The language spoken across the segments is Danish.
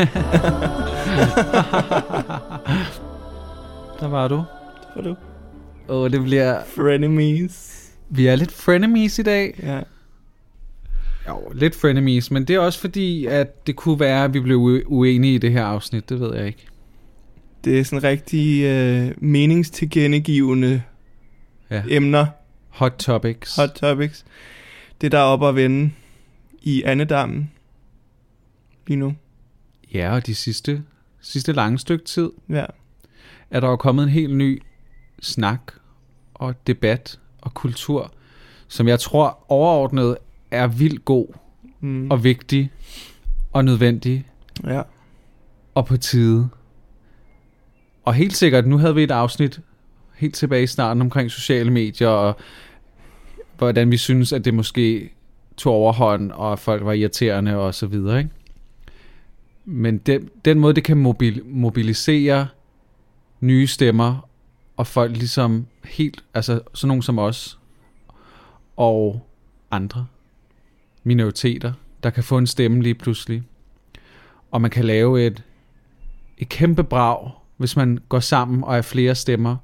Der var du. For du. Åh, oh, det bliver... Frenemies. Vi er lidt frenemies i dag. Ja. Jo, lidt frenemies, men det er også fordi, at det kunne være, at vi blev ue- uenige i det her afsnit. Det ved jeg ikke. Det er sådan rigtig øh, meningstilkendegivende Ja. emner, Hot topics. hot topics. Det der er oppe at vende i Annedammen lige nu. Ja, og de sidste, sidste lange stykke tid Ja. er der jo kommet en helt ny snak og debat og kultur, som jeg tror overordnet er vildt god Mm. og vigtig og nødvendig ja. og på tide. Og helt sikkert, nu havde vi et afsnit helt tilbage i starten omkring sociale medier og hvordan vi synes, at det måske tog overhånd, og folk var irriterende og så videre. Ikke? Men den, den måde, det kan mobil, mobilisere nye stemmer, og folk ligesom helt, altså sådan nogen som os, og andre minoriteter, der kan få en stemme lige pludselig. Og man kan lave et, et kæmpe brag, hvis man går sammen og er flere stemmer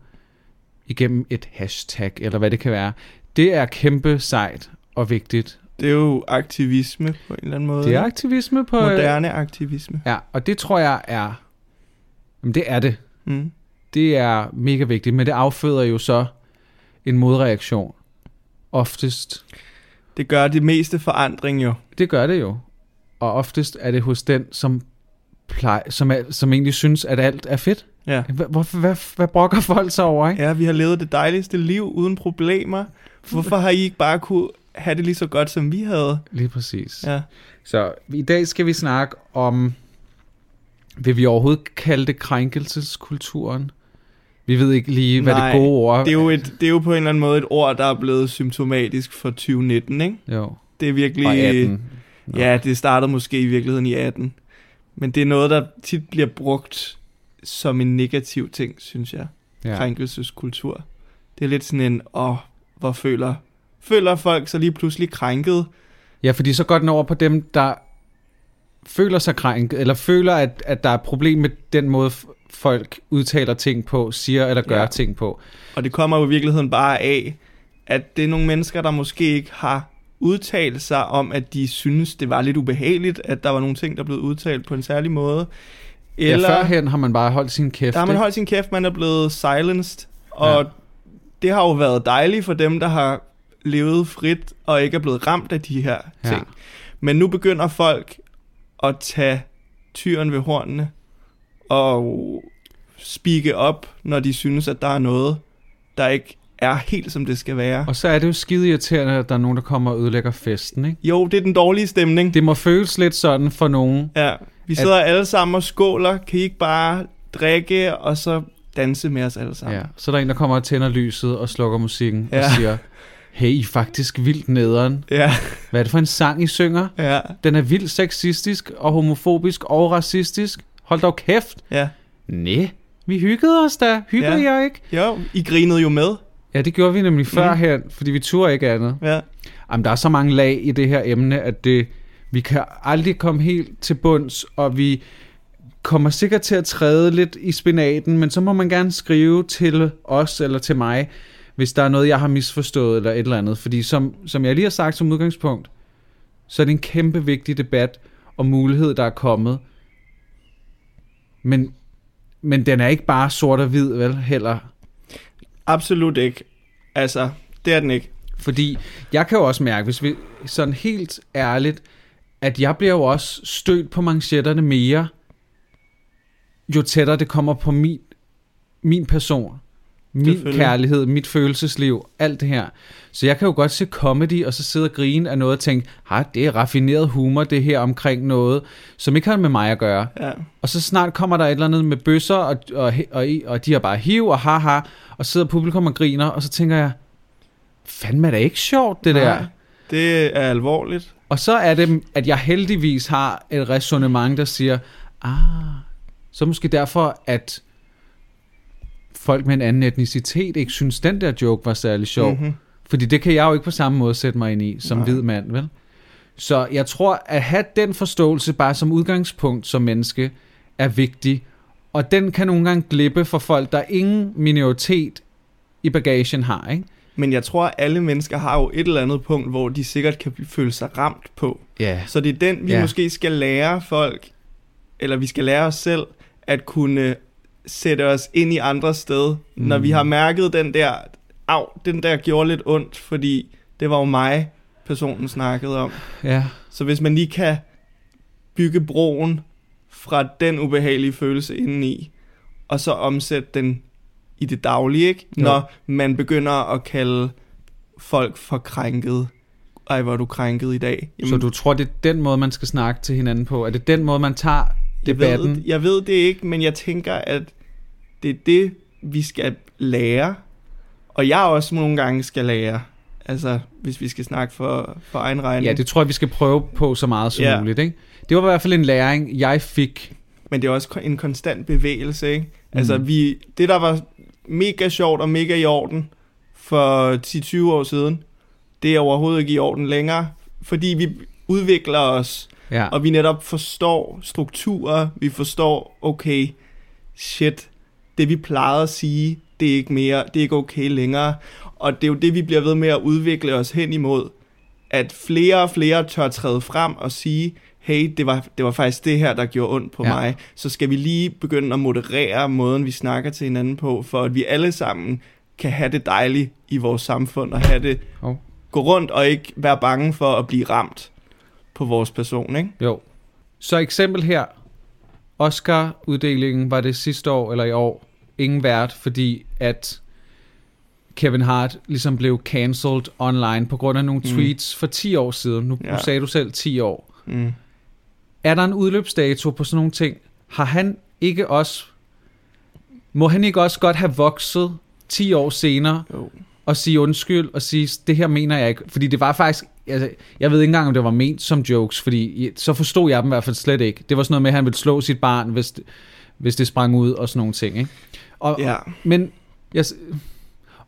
igennem et hashtag, eller hvad det kan være. Det er kæmpe sejt og vigtigt. Det er jo aktivisme på en eller anden måde. Det er aktivisme på... Moderne aktivisme. Ja, og det tror jeg er... Jamen det er det. Mm. Det er mega vigtigt, men det afføder jo så en modreaktion. Oftest. Det gør det meste forandring jo. Det gør det jo. Og oftest er det hos den, som, plej, som, er, som egentlig synes, at alt er fedt. Ja. Hvad, hvad, hvad brokker folk så over, ikke? Ja, vi har levet det dejligste liv uden problemer. Hvorfor har I ikke bare kunne have det lige så godt, som vi havde? Lige præcis. Ja. Så i dag skal vi snakke om, vil vi overhovedet kalde det krænkelseskulturen? Vi ved ikke lige, hvad Nej, det gode ord Det er, jo et, det er jo på en eller anden måde et ord, der er blevet symptomatisk for 2019, ikke? Jo. Det er virkelig... Og 18. Nå. Ja, det startede måske i virkeligheden i 18. Men det er noget, der tit bliver brugt som en negativ ting, synes jeg. Ja. Krænkelseskultur. Det er lidt sådan en, åh, hvor føler, føler folk sig lige pludselig krænket? Ja, fordi så går den over på dem, der føler sig krænket, eller føler, at, at der er problem med den måde, folk udtaler ting på, siger eller gør Ja. ting på. Og det kommer jo i virkeligheden bare af, at det er nogle mennesker, der måske ikke har udtalt sig om, at de synes, det var lidt ubehageligt, at der var nogle ting, der blev udtalt på en særlig måde. Eller... Ja, førhen har man bare holdt sin kæft. Der har man holdt sin kæft, man er blevet silenced, og ja. det har jo været dejligt for dem, der har levet frit og ikke er blevet ramt af de her Ja. ting. Men nu begynder folk at tage tyren ved hornene og spike op, når de synes, at der er noget, der ikke er helt som det skal være. Og så er det jo skide irriterende, at der er nogen, der kommer og ødelægger festen, ikke? Jo, det er den dårlige stemning. Det må føles lidt sådan for nogen. Ja, vi At- sidder alle sammen og skåler. Kan I ikke bare drikke og så danse med os alle sammen? Ja. Så er der en, der kommer og tænder lyset og slukker musikken ja. og Ja. siger, hey, I er faktisk vildt nederen. Ja, Hvad er det for en sang, I synger? ja, Den er vildt sexistisk og homofobisk og racistisk. Hold dog kæft. ja. Næh, vi hyggede os da. Hyggede Ja. jeg ikke? Jo, I grinede jo med. Ja, det gjorde vi nemlig førhen, fordi vi turde ikke andet. Ja, Jamen, der er så mange lag i det her emne, at det, vi kan aldrig komme helt til bunds, og vi kommer sikkert til at træde lidt i spinaten, men så må man gerne skrive til os eller til mig, hvis der er noget, jeg har misforstået eller et eller andet. Fordi som, som jeg lige har sagt som udgangspunkt, så er det en kæmpe vigtig debat og mulighed, der er kommet. Men, men den er ikke bare sort og hvid, vel, heller. absolut ikke. Altså, det er den ikke. Fordi jeg kan jo også mærke, hvis vi sådan helt ærligt, at jeg bliver jo også stødt på manchetterne mere, jo tættere det kommer på min, min person, min kærlighed, mit følelsesliv, alt det her. Så jeg kan jo godt se comedy, og så sidde og grine af noget og tænke, ha, det er raffineret humor, det her omkring noget, som ikke har med mig at gøre. Ja. Og så snart kommer der et eller andet med bøsser, og, og, og, og de har bare hiv og haha, og sidder publikum og griner, og så tænker jeg, fandme er det ikke sjovt, det der. Nej, Det er alvorligt. Og så er det, at jeg heldigvis har et resonemang, der siger, ah, så måske derfor, at folk med en anden etnicitet ikke synes, den der joke var særlig sjov. Mm-hmm. Mhm. Fordi det kan jeg jo ikke på samme måde sætte mig ind i, som Nej. hvid mand, vel? Så jeg tror, at have den forståelse bare som udgangspunkt som menneske er vigtig. Og den kan nogle gange glippe for folk, der ingen minoritet i bagagen har, ikke? Men jeg tror, at alle mennesker har jo et eller andet punkt, hvor de sikkert kan føle sig ramt på. Ja. Så det er den, vi ja. måske skal lære folk, eller vi skal lære os selv, at kunne sætte os ind i andre sted, mm. når vi har mærket den der, af, den der gjorde lidt ondt, fordi det var jo mig, personen snakkede om. Ja. Så hvis man lige kan bygge broen fra den ubehagelige følelse indeni, og så omsætte den i det daglige, ikke? Jo. Når man begynder at kalde folk for krænket. Ej, hvor er du krænket i dag. Så du tror, det er den måde, man skal snakke til hinanden på? Er det den måde, man tager jeg debatten? ved, jeg ved det ikke, men jeg tænker, at det er det, vi skal lære. Og jeg også nogle gange skal lære. Altså, hvis vi skal snakke for, for egen regning. Ja, det tror jeg, vi skal prøve på så meget som Ja. muligt. Ikke? Det var i hvert fald en læring, jeg fik. Men det er også en konstant bevægelse, ikke? Altså, Mhm. vi, det der var mega sjovt og mega i orden for 10-20 år siden, det er overhovedet ikke i orden længere, fordi vi udvikler os, Ja. og vi netop forstår strukturer, vi forstår, okay, shit, det vi plejede at sige, det er ikke mere, det er ikke okay længere, og det er jo det, vi bliver ved med at udvikle os hen imod, at flere og flere tør træde frem og sige, hey, det var, det var faktisk det her, der gjorde ondt på Ja. mig, så skal vi lige begynde at moderere måden, vi snakker til hinanden på, for at vi alle sammen kan have det dejligt i vores samfund, og have det, Hov. gå rundt og ikke være bange for at blive ramt på vores person, ikke? Jo. Så eksempel her. Oscar-uddelingen var det sidste år eller i år. Ingen vært, fordi at Kevin Hart ligesom blev cancelled online på grund af nogle Mm. tweets for 10 år siden. Nu, ja. nu sagde du selv 10 år. Mm. Er der en udløbsdato på sådan nogle ting? Har han ikke også... Må han ikke også godt have vokset 10 år senere Jo. og sige undskyld og sige, det her mener jeg ikke. Fordi det var faktisk, altså, jeg ved ikke engang, om det var ment som jokes, fordi så forstod jeg dem i hvert fald slet ikke. Det var sådan noget med, at han ville slå sit barn, hvis det, hvis det sprang ud og sådan nogle ting. Ikke? Og, Ja. Men jeg,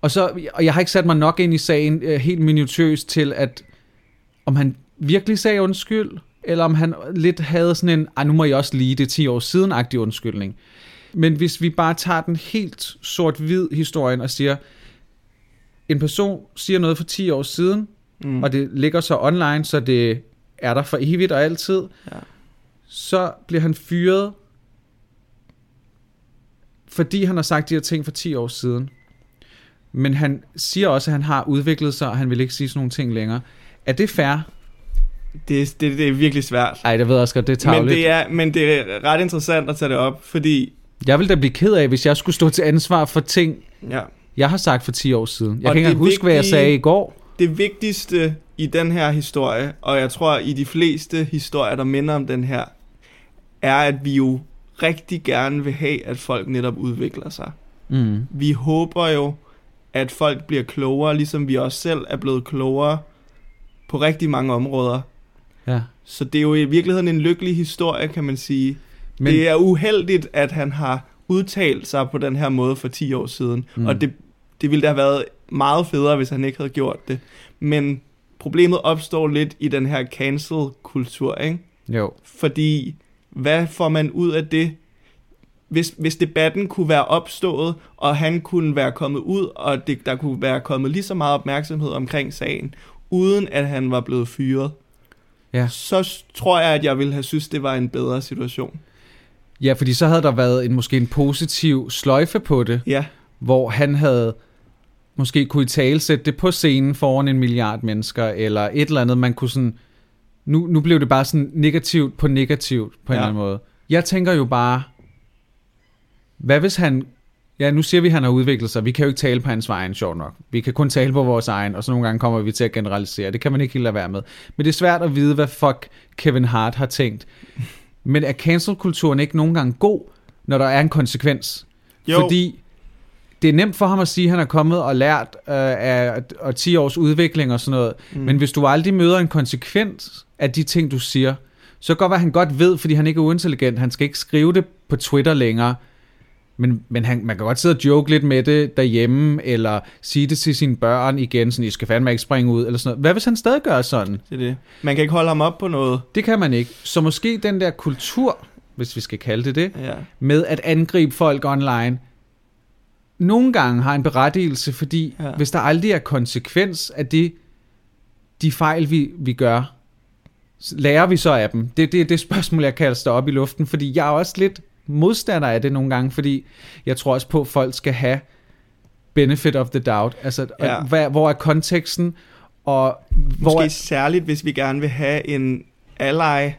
og, så, og jeg har ikke sat mig nok ind i sagen øh, helt minutiøst til, at om han virkelig sagde undskyld, eller om han lidt havde sådan en, nu må jeg også lige det er 10 år siden-agtig undskyldning. Men hvis vi bare tager den helt sort-hvid historien og siger, en person siger noget for 10 år siden, Mm. og det ligger så online, så det er der for evigt og altid, Ja. så bliver han fyret, fordi han har sagt de her ting for 10 år siden. Men han siger også, at han har udviklet sig, og han vil ikke sige sådan nogle ting længere. Er det fair? Det, det, det er virkelig svært. Ej, det ved jeg også godt, det er Men tavligt. det, er, men det er ret interessant at tage det op, fordi Jeg ville da blive ked af, hvis jeg skulle stå til ansvar for ting, ja, jeg har sagt for 10 år siden. Jeg Og kan ikke engang huske, hvad jeg sagde i går. det vigtigste i den her historie, og jeg tror i de fleste historier, der minder om den her, er, at vi jo rigtig gerne vil have, at folk netop udvikler sig. Mm. Vi håber jo, at folk bliver klogere, ligesom vi også selv er blevet klogere på rigtig mange områder. Ja. Så det er jo i virkeligheden en lykkelig historie, kan man sige. Men. Det er uheldigt, at han har udtalt sig på den her måde for 10 år siden. Mm. Og det, det ville da have været meget federe, hvis han ikke havde gjort det. Men problemet opstår lidt i den her cancel-kultur, ikke? jo. Fordi, hvad får man ud af det? Hvis, hvis debatten kunne være opstået, og han kunne være kommet ud, og det, der kunne være kommet lige så meget opmærksomhed omkring sagen, uden at han var blevet fyret, Ja. så tror jeg, at jeg ville have synes, det var en bedre situation. Ja, fordi så havde der været en, måske en positiv sløjfe på det, Ja, hvor han havde måske kunne i tale sætte det på scenen foran en milliard mennesker, eller et eller andet, man kunne sådan... Nu, nu blev det bare sådan negativt på negativt, på en Ja. eller anden måde. Jeg tænker jo bare, hvad hvis han... Ja, nu siger vi, at han har udviklet sig. Vi kan jo ikke tale på hans vejen, sjovt nok. Vi kan kun tale på vores egen, og så nogle gange kommer vi til at generalisere. Det kan man ikke helt lade være med. Men det er svært at vide, hvad fuck Kevin Hart har tænkt. Men er cancel-kulturen ikke nogle gange god, når der er en konsekvens? Jo. Fordi det er nemt for ham at sige, at han er kommet og lært øh, af, af 10 års udvikling og sådan noget. Mm. Men hvis du aldrig møder en konsekvens af de ting, du siger, så kan godt være, at han godt ved, fordi han ikke er uintelligent, han skal ikke skrive det på Twitter længere, Men, men han, man kan godt sidde og joke lidt med det derhjemme, eller sige det til sine børn igen, sådan, I skal fandme ikke springe ud, eller sådan noget. Hvad hvis han stadig gør sådan? Det er det. Man kan ikke holde ham op på noget. Det kan man ikke. Så måske den der kultur, hvis vi skal kalde det det, Ja. med at angribe folk online, nogle gange har en berettigelse, fordi Ja. hvis der aldrig er konsekvens af det, de fejl, vi, vi gør, lærer vi så af dem? Det, det er det spørgsmål, jeg kaster op i luften, fordi jeg er også lidt modstander af det nogle gange, fordi jeg tror også på, at folk skal have benefit of the doubt. Altså, Ja. hvad, hvor er konteksten, og hvor Måske er, særligt, hvis vi gerne vil have en ally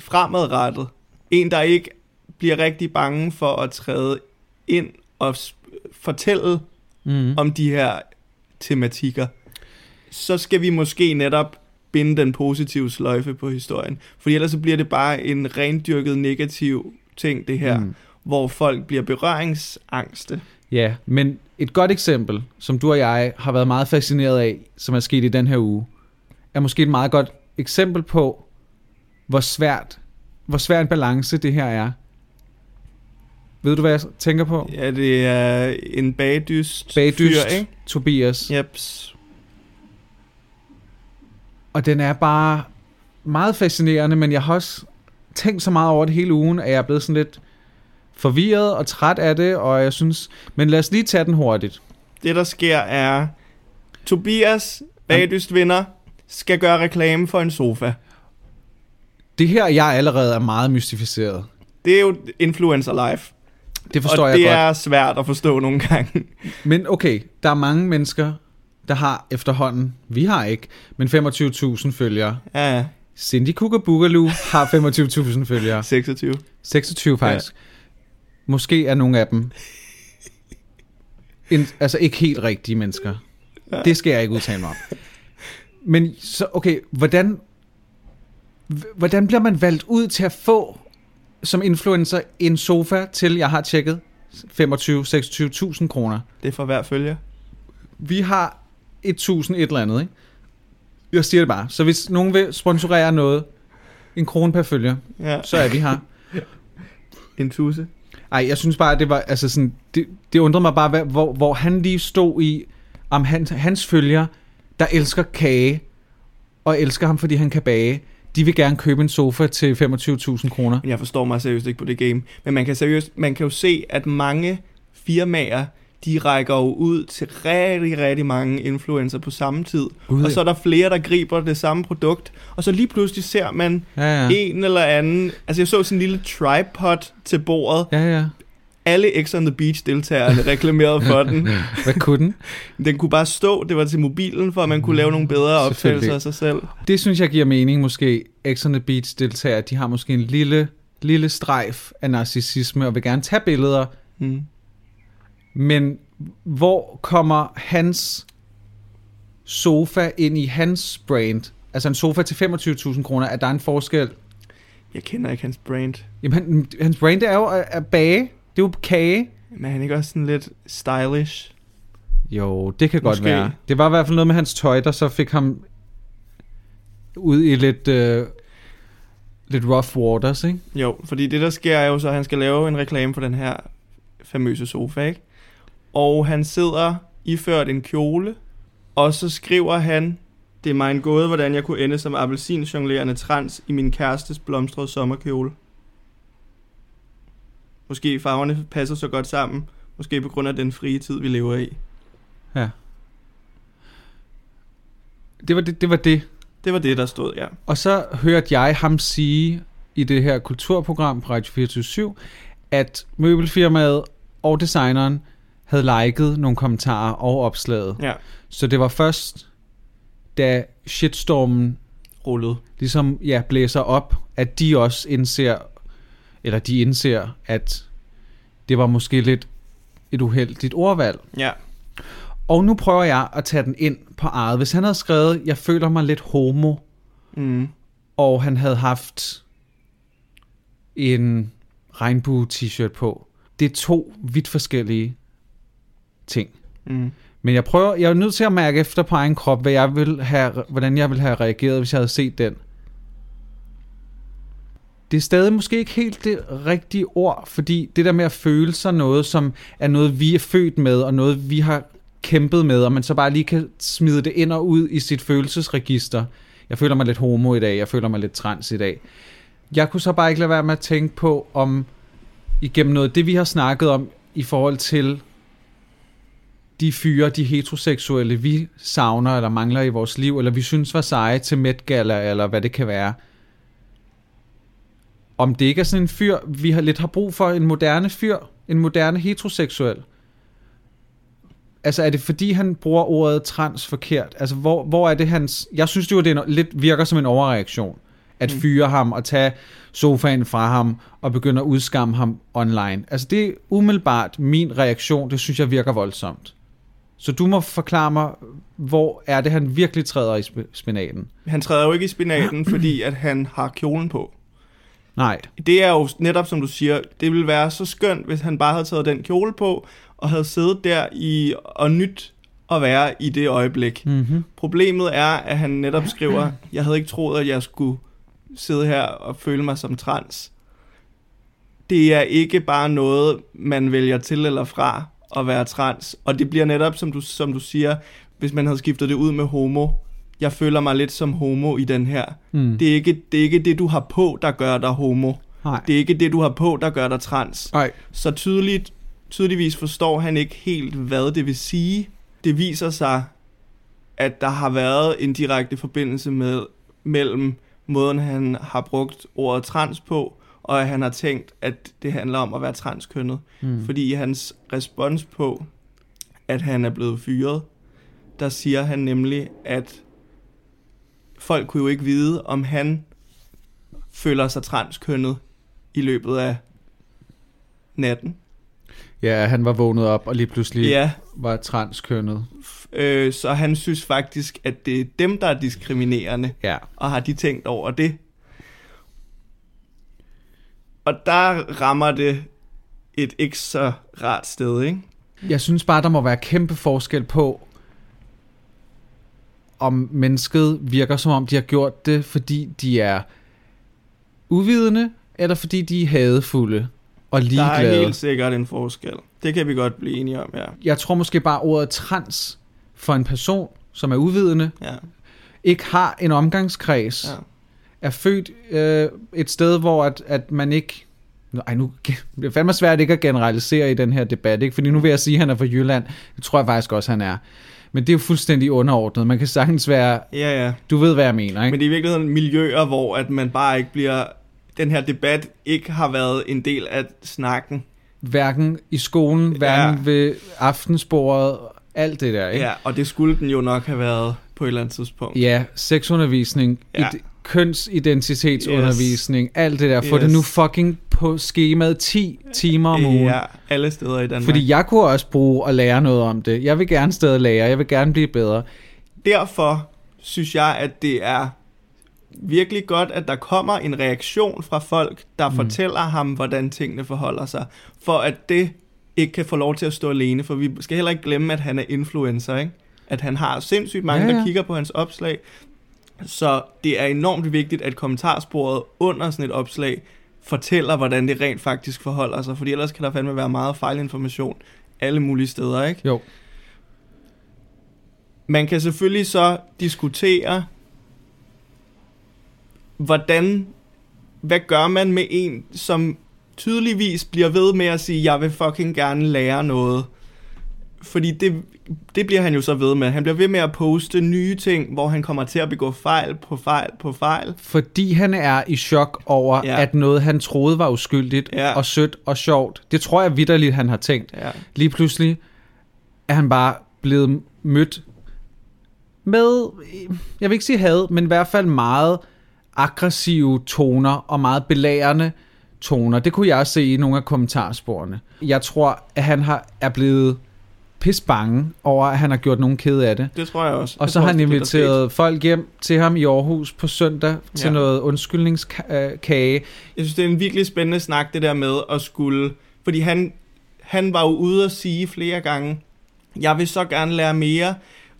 fremadrettet. En, der ikke bliver rigtig bange for at træde ind og fortælle mm, om de her tematikker. Så skal vi måske netop binde den positive sløjfe på historien. Fordi ellers så bliver det bare en rendyrket negativ ting, det her. Mm. Mm. Hvor folk bliver berøringsangste. Ja, men et godt eksempel, som du og jeg har været meget fascineret af, som er sket i den her uge, er måske et meget godt eksempel på, hvor svært, hvor svær en balance det her er. Ved du, hvad jeg tænker på? Ja, det er en bagdyst, Bagdyst, fyr, ikke? Tobias. Jeps. Og den er bare meget fascinerende, men jeg har også tænkt så meget over det hele ugen, at jeg er blevet sådan lidt forvirret og træt af det, og jeg synes... Men lad os lige tage den hurtigt. Det, der sker, er... Tobias, bagdyst vinder, skal gøre reklame for en sofa. Det her, jeg allerede er meget mystificeret. Det er jo influencer life. Det forstår og jeg det godt. er svært at forstå nogle gange. Men okay, der er mange mennesker, der har efterhånden, vi har ikke, men 25.000 følgere. Ja, Cindy Kookaburgaloo har 25.000 følgere. 26. 26 faktisk. Ja. Måske er nogle af dem en, altså ikke helt rigtige mennesker. Ja. Det skal jeg ikke udtale mig om. Men så, okay, hvordan, hvordan bliver man valgt ud til at få som influencer en sofa til, jeg har tjekket, 25-26.000 kroner? Det er for hver følger. Vi har 1000 et eller andet, ikke? Jeg siger det bare. Så hvis nogen vil sponsorere noget, en krone per følger, Ja, så er vi her. en tusse. Ej, jeg synes bare, at det var, altså sådan, det, det undrede mig bare, hvad, hvor, hvor han lige stod i, om han, hans følger, der elsker kage, og elsker ham, fordi han kan bage, de vil gerne købe en sofa til 25.000 kroner. Jeg forstår mig seriøst ikke på det game. Men man kan seriøst, man kan jo se, at mange firmaer, de rækker jo ud til rigtig, rigtig mange influencer på samme tid. Gud, Og så er der flere, der griber det samme produkt. Og så lige pludselig ser man ja. ja. en eller anden... Altså jeg så sådan en lille tripod til bordet. Ja, ja. Alle X on the Beach deltagerne reklamerede for den. Hvad kunne den? Den kunne bare stå, det var til mobilen, for at man kunne lave nogle bedre optagelser af sig selv. Det synes jeg giver mening måske. X on the Beach deltager, de har måske en lille, lille strejf af narcissisme, og vil gerne tage billeder, Mm. Men hvor kommer hans sofa ind i hans brand? Altså en sofa til 25.000 kroner, er der en forskel? Jeg kender ikke hans brand. Jamen, han, hans brand er jo at, at bage. Det er jo kage. Men er han ikke også sådan lidt stylish? Jo, det kan godt Måske. være. Det var i hvert fald noget med hans tøj, der så fik ham ud i lidt, øh, lidt rough waters, ikke? Jo, fordi det der sker er jo så, at han skal lave en reklame for den her famøse sofa, ikke? Og han sidder iført en kjole, og så skriver han, det er mig en gåde, hvordan jeg kunne ende som appelsinjonglerende trans i min kærestes blomstrede sommerkjole. Måske farverne passer så godt sammen, måske på grund af den frie tid, vi lever i. Ja. Det var det, det var det. Det var det, der stod, ja. Og så hørte jeg ham sige i det her kulturprogram på Radio 24 at møbelfirmaet og designeren havde liket nogle kommentarer og opslaget. Ja, Så det var først, da shitstormen rullet. ligesom ja, blæser op, at de også indser, eller de indser, at det var måske lidt et uheldigt ordvalg. Ja, Og nu prøver jeg at tage den ind på eget. Hvis han havde skrevet, jeg føler mig lidt homo, mm. og han havde haft en regnbue t-shirt på. Det er to vidt forskellige ting. Mm. Men jeg prøver, jeg er nødt til at mærke efter på egen krop, hvad jeg vil have, hvordan jeg ville have reageret, hvis jeg havde set den det er stadig måske ikke helt det rigtige ord, fordi det der med at føle sig noget, som er noget, vi er født med, og noget, vi har kæmpet med, og man så bare lige kan smide det ind og ud i sit følelsesregister. Jeg føler mig lidt homo i dag, jeg føler mig lidt trans i dag. Jeg kunne så bare ikke lade være med at tænke på, om igennem noget det, vi har snakket om i forhold til de fyre, de heteroseksuelle, vi savner eller mangler i vores liv, eller vi synes var seje til Met Gala, eller hvad det kan være. Om det ikke er sådan en fyr, vi har lidt har brug for, en moderne fyr, en moderne heteroseksuel. Altså er det fordi, han bruger ordet trans forkert? Altså hvor, hvor er det hans... Jeg synes jo, det er no- lidt virker som en overreaktion. At Mm. fyre ham og tage sofaen fra ham og begynde at udskamme ham online. Altså det er umiddelbart min reaktion. Det synes jeg virker voldsomt. Så du må forklare mig, hvor er det, han virkelig træder i sp- spinaten? Han træder jo ikke i spinaten, fordi at han har kjolen på. Nej. Det er jo netop, som du siger, det ville være så skønt, hvis han bare havde taget den kjole på, og havde siddet der i og nyt at være i det øjeblik. Mm-hmm. Problemet er, at han netop skriver, jeg havde ikke troet, at jeg skulle sidde her og føle mig som trans. Det er ikke bare noget, man vælger til eller fra at være trans. Og det bliver netop, som du, som du siger, hvis man havde skiftet det ud med homo. Jeg føler mig lidt som homo i den her. Mm. Det er ikke det, er ikke det du har på, der gør dig homo. Nej. Det er ikke det, du har på, der gør dig trans. Nej. Så tydeligt, tydeligvis forstår han ikke helt, hvad det vil sige. Det viser sig, at der har været en direkte forbindelse med, mellem måden, han har brugt ordet trans på, og at han har tænkt, at det handler om at være transkønnet. Mm. Fordi i hans respons på, at han er blevet fyret, der siger han nemlig, at folk kunne jo ikke vide, om han føler sig transkønnet i løbet af natten. Ja, han var vågnet op og lige pludselig Ja, var transkønnet. øh, så han synes faktisk, at det er dem, der er diskriminerende, Ja. og har de tænkt over det. Og der rammer det et ikke så rart sted, ikke? Jeg synes bare, der må være kæmpe forskel på, om mennesket virker som om, de har gjort det, fordi de er uvidende, eller fordi de er hadefulde og Der er ligeglade. helt sikkert en forskel. Det kan vi godt blive enige om, ja. Jeg tror måske bare, ordet trans for en person, som er uvidende, ja. ikke har en omgangskreds, ja. er født øh, et sted, hvor at, at man ikke... Ej, nu det er fandme svært ikke at generalisere i den her debat, ikke? Fordi nu vil jeg sige, at han er fra Jylland. Det tror jeg faktisk også, han er. Men det er jo fuldstændig underordnet. Man kan sagtens være... Ja, ja. Du ved, hvad jeg mener, ikke? Men det er i virkeligheden miljøer, hvor at man bare ikke bliver... Den her debat ikke har været en del af snakken. Hverken i skolen, hverken Ja. ved aftensbordet, alt det der, ikke? Ja, og det skulle den jo nok have været på et eller andet tidspunkt. Ja, sexundervisning, Ja. ja. Kønsidentitetsundervisning, yes. alt det der. Få Yes. det nu fucking på skemaet 10 timer om ugen. Ja, alle steder i Danmark. Fordi jeg kunne også bruge at lære noget om det. Jeg vil gerne stadig lære, jeg vil gerne blive bedre. Derfor synes jeg, at det er virkelig godt, at der kommer en reaktion fra folk, der mm. fortæller ham, hvordan tingene forholder sig. For at det ikke kan få lov til at stå alene. For vi skal heller ikke glemme, at han er influencer, ikke? At han har sindssygt mange, Ja, ja, der kigger på hans opslag. Så det er enormt vigtigt, at kommentarsporet under sådan et opslag fortæller, hvordan det rent faktisk forholder sig. Fordi ellers kan der fandme være meget fejlinformation alle mulige steder, ikke? Jo. Man kan selvfølgelig så diskutere, hvordan, hvad gør man med en, som tydeligvis bliver ved med at sige, jeg vil fucking gerne lære noget. Fordi det, det bliver han jo så ved med. Han bliver ved med at poste nye ting, hvor han kommer til at begå fejl på fejl på fejl. Fordi han er i chok over, Ja. at noget han troede var uskyldigt Ja. og sødt og sjovt. Det tror jeg vidderligt, han har tænkt. Ja. Lige pludselig er han bare blevet mødt med, jeg vil ikke sige had, men i hvert fald meget aggressive toner og meget belærende toner. Det kunne jeg se i nogle af kommentarsporene. Jeg tror, at han har, er blevet pis bange over, at han har gjort nogen ked af det. Det tror jeg også. Og Jeg så har han er det, inviteret folk hjem til ham i Aarhus på søndag til Ja. ja. noget undskyldningskage. Jeg synes, det er en virkelig spændende snak, det der med at skulle... Fordi han, han var jo ude at sige flere gange, jeg vil så gerne lære mere,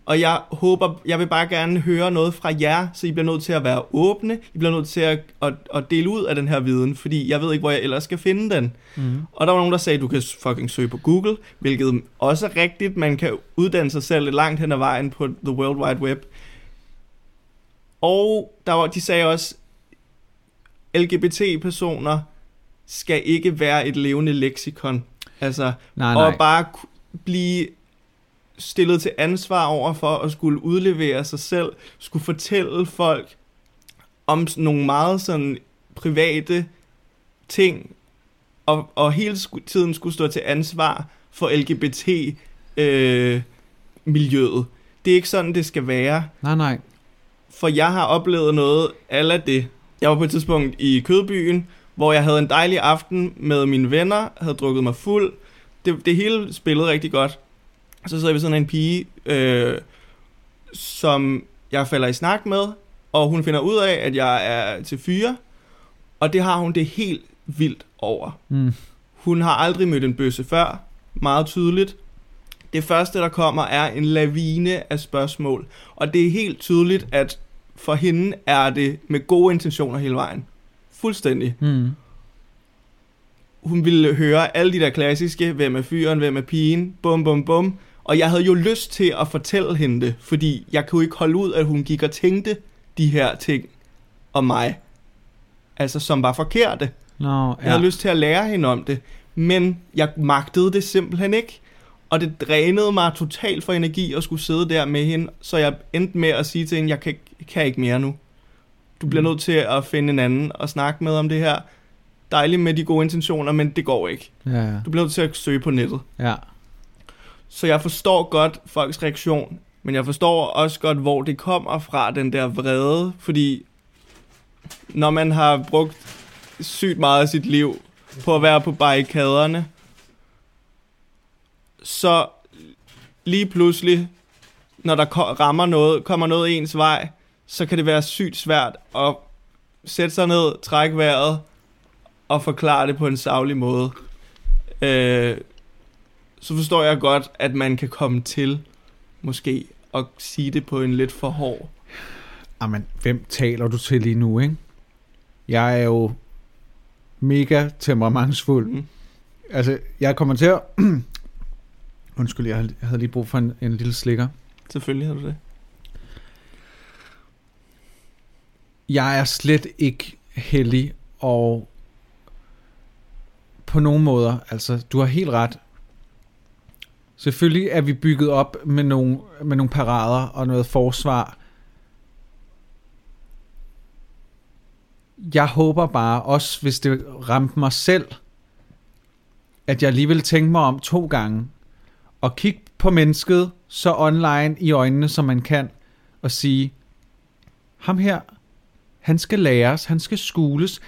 Og jeg håber, jeg vil bare gerne høre noget fra jer, så I bliver nødt til at være åbne. I bliver nødt til at, at, at dele ud af den her viden, fordi jeg ved ikke, hvor jeg ellers skal finde den. Mm. Og der var nogen, der sagde, du kan fucking søge på Google, hvilket også er rigtigt. Man kan uddanne sig selv lidt langt hen ad vejen på The World Wide Web. Og der var, de sagde også, LGBT-personer skal ikke være et levende leksikon. Altså, Nej, og nej. bare ku- blive stillet til ansvar over for at skulle udlevere sig selv, skulle fortælle folk om nogle meget sådan private ting, og, og hele tiden skulle stå til ansvar for LGBT øh, miljøet. Det er ikke sådan, det skal være. Nej, nej. For jeg har oplevet noget af det. Jeg var på et tidspunkt i Kødbyen, hvor jeg havde en dejlig aften med mine venner, havde drukket mig fuld. Det, det hele spillede rigtig godt. Så sidder jeg ved sådan en pige, øh, som jeg falder i snak med, og hun finder ud af, at jeg er til fyre, og det har hun det helt vildt over. Mm. Hun har aldrig mødt en bøsse før, meget tydeligt. Det første, der kommer, er en lavine af spørgsmål. Og det er helt tydeligt, at for hende er det med gode intentioner hele vejen. Fuldstændig. Mm. Hun ville høre alle de der klassiske, hvem er fyren, hvem er pigen, bum bum bum. Og jeg havde jo lyst til at fortælle hende det, fordi jeg kunne ikke holde ud, at hun gik og tænkte de her ting om mig. Altså, som var forkerte. Nå, Jeg havde lyst til at lære hende om det, men jeg magtede det simpelthen ikke. Og det drænede mig totalt for energi at skulle sidde der med hende, så jeg endte med at sige til hende, jeg kan, kan ikke mere nu. Du bliver Mm. nødt til at finde en anden og snakke med om det her. Dejligt med de gode intentioner, men det går ikke. Ja, ja. Du bliver nødt til at søge på nettet. ja. Så jeg forstår godt folks reaktion, men jeg forstår også godt, hvor det kommer fra, den der vrede, fordi når man har brugt sygt meget af sit liv på at være på barrikaderne, så lige pludselig, når der rammer noget, kommer noget ens vej, så kan det være sygt svært at sætte sig ned, trække vejret og forklare det på en savlig måde. Øh, så forstår jeg godt, at man kan komme til måske at sige det på en lidt for hård. Jamen, hvem taler du til lige nu, ikke? Jeg er jo mega temperamentsfuld. Mm. Altså, jeg kommer til at... Undskyld, jeg havde- lige brug for en, en lille slikker. Selvfølgelig har du det. Jeg er slet ikke heldig, og på nogen måder, altså, du har helt ret. Selvfølgelig er vi bygget op med nogle, med nogle parader og noget forsvar. Jeg håber bare, også hvis det ramte mig selv, at jeg alligevel tænker mig om to gange, og kigge på mennesket så online i øjnene, som man kan, og sige, ham her, han skal læres, han skal skules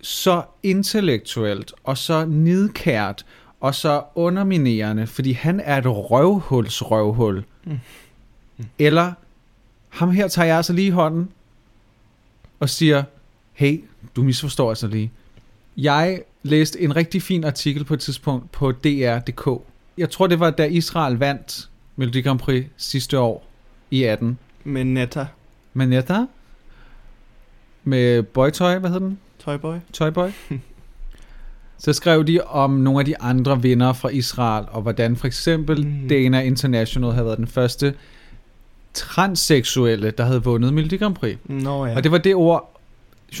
så intellektuelt og så nidkært og så underminerende, fordi han er et røvhuls røvhul. Mm. Eller ham her tager jeg altså lige i hånden og siger, hey, du misforstår altså lige. Jeg læste en rigtig fin artikel på et tidspunkt på DR.dk. Jeg tror, det var da Israel vandt Melodi Grand Prix sidste år i 18. Med Netta, Manetta med Boytoy, hvad hedder den? Toyboy. Toyboy. Så skrev de om nogle af de andre vinder fra Israel, og hvordan for eksempel Mm. Dana International havde været den første transseksuelle, der havde vundet Melodi Grand Prix. Nå ja. Og det var det ord,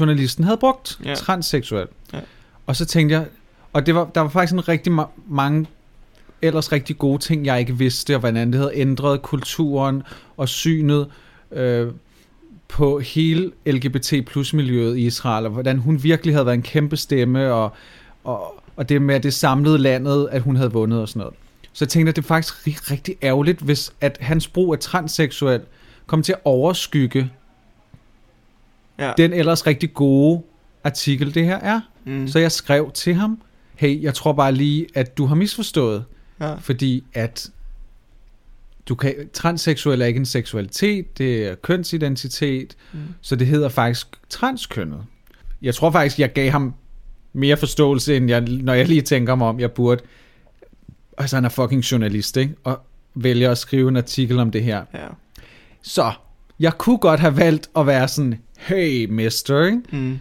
journalisten havde brugt. Ja. Transseksuel. Ja. Og så tænkte jeg, og det var, der var faktisk en rigtig ma- mange ellers rigtig gode ting, jeg ikke vidste, og hvordan det havde ændret kulturen og synet øh, på hele LGBT plus miljøet i Israel, og hvordan hun virkelig havde været en kæmpe stemme, og, og, og det med, at det samlede landet, at hun havde vundet og sådan noget. Så jeg tænkte, at det er faktisk ri- rigtig ærgerligt, hvis at hans brug af transseksuel kom til at overskygge ja. den ellers rigtig gode artikel, det her er. Mm. Så jeg skrev til ham, hey, jeg tror bare lige, at du har misforstået, ja. fordi at du kan, transseksuel er ikke en seksualitet, det er kønsidentitet, Mm. så det hedder faktisk transkønnet. Jeg tror faktisk, jeg gav ham mere forståelse, end jeg, når jeg lige tænker mig om, jeg burde. Altså, han er fucking journalist, ikke? Og vælger at skrive en artikel om det her. Ja. Så, jeg kunne godt have valgt at være sådan, hey mister, ikke? Mm.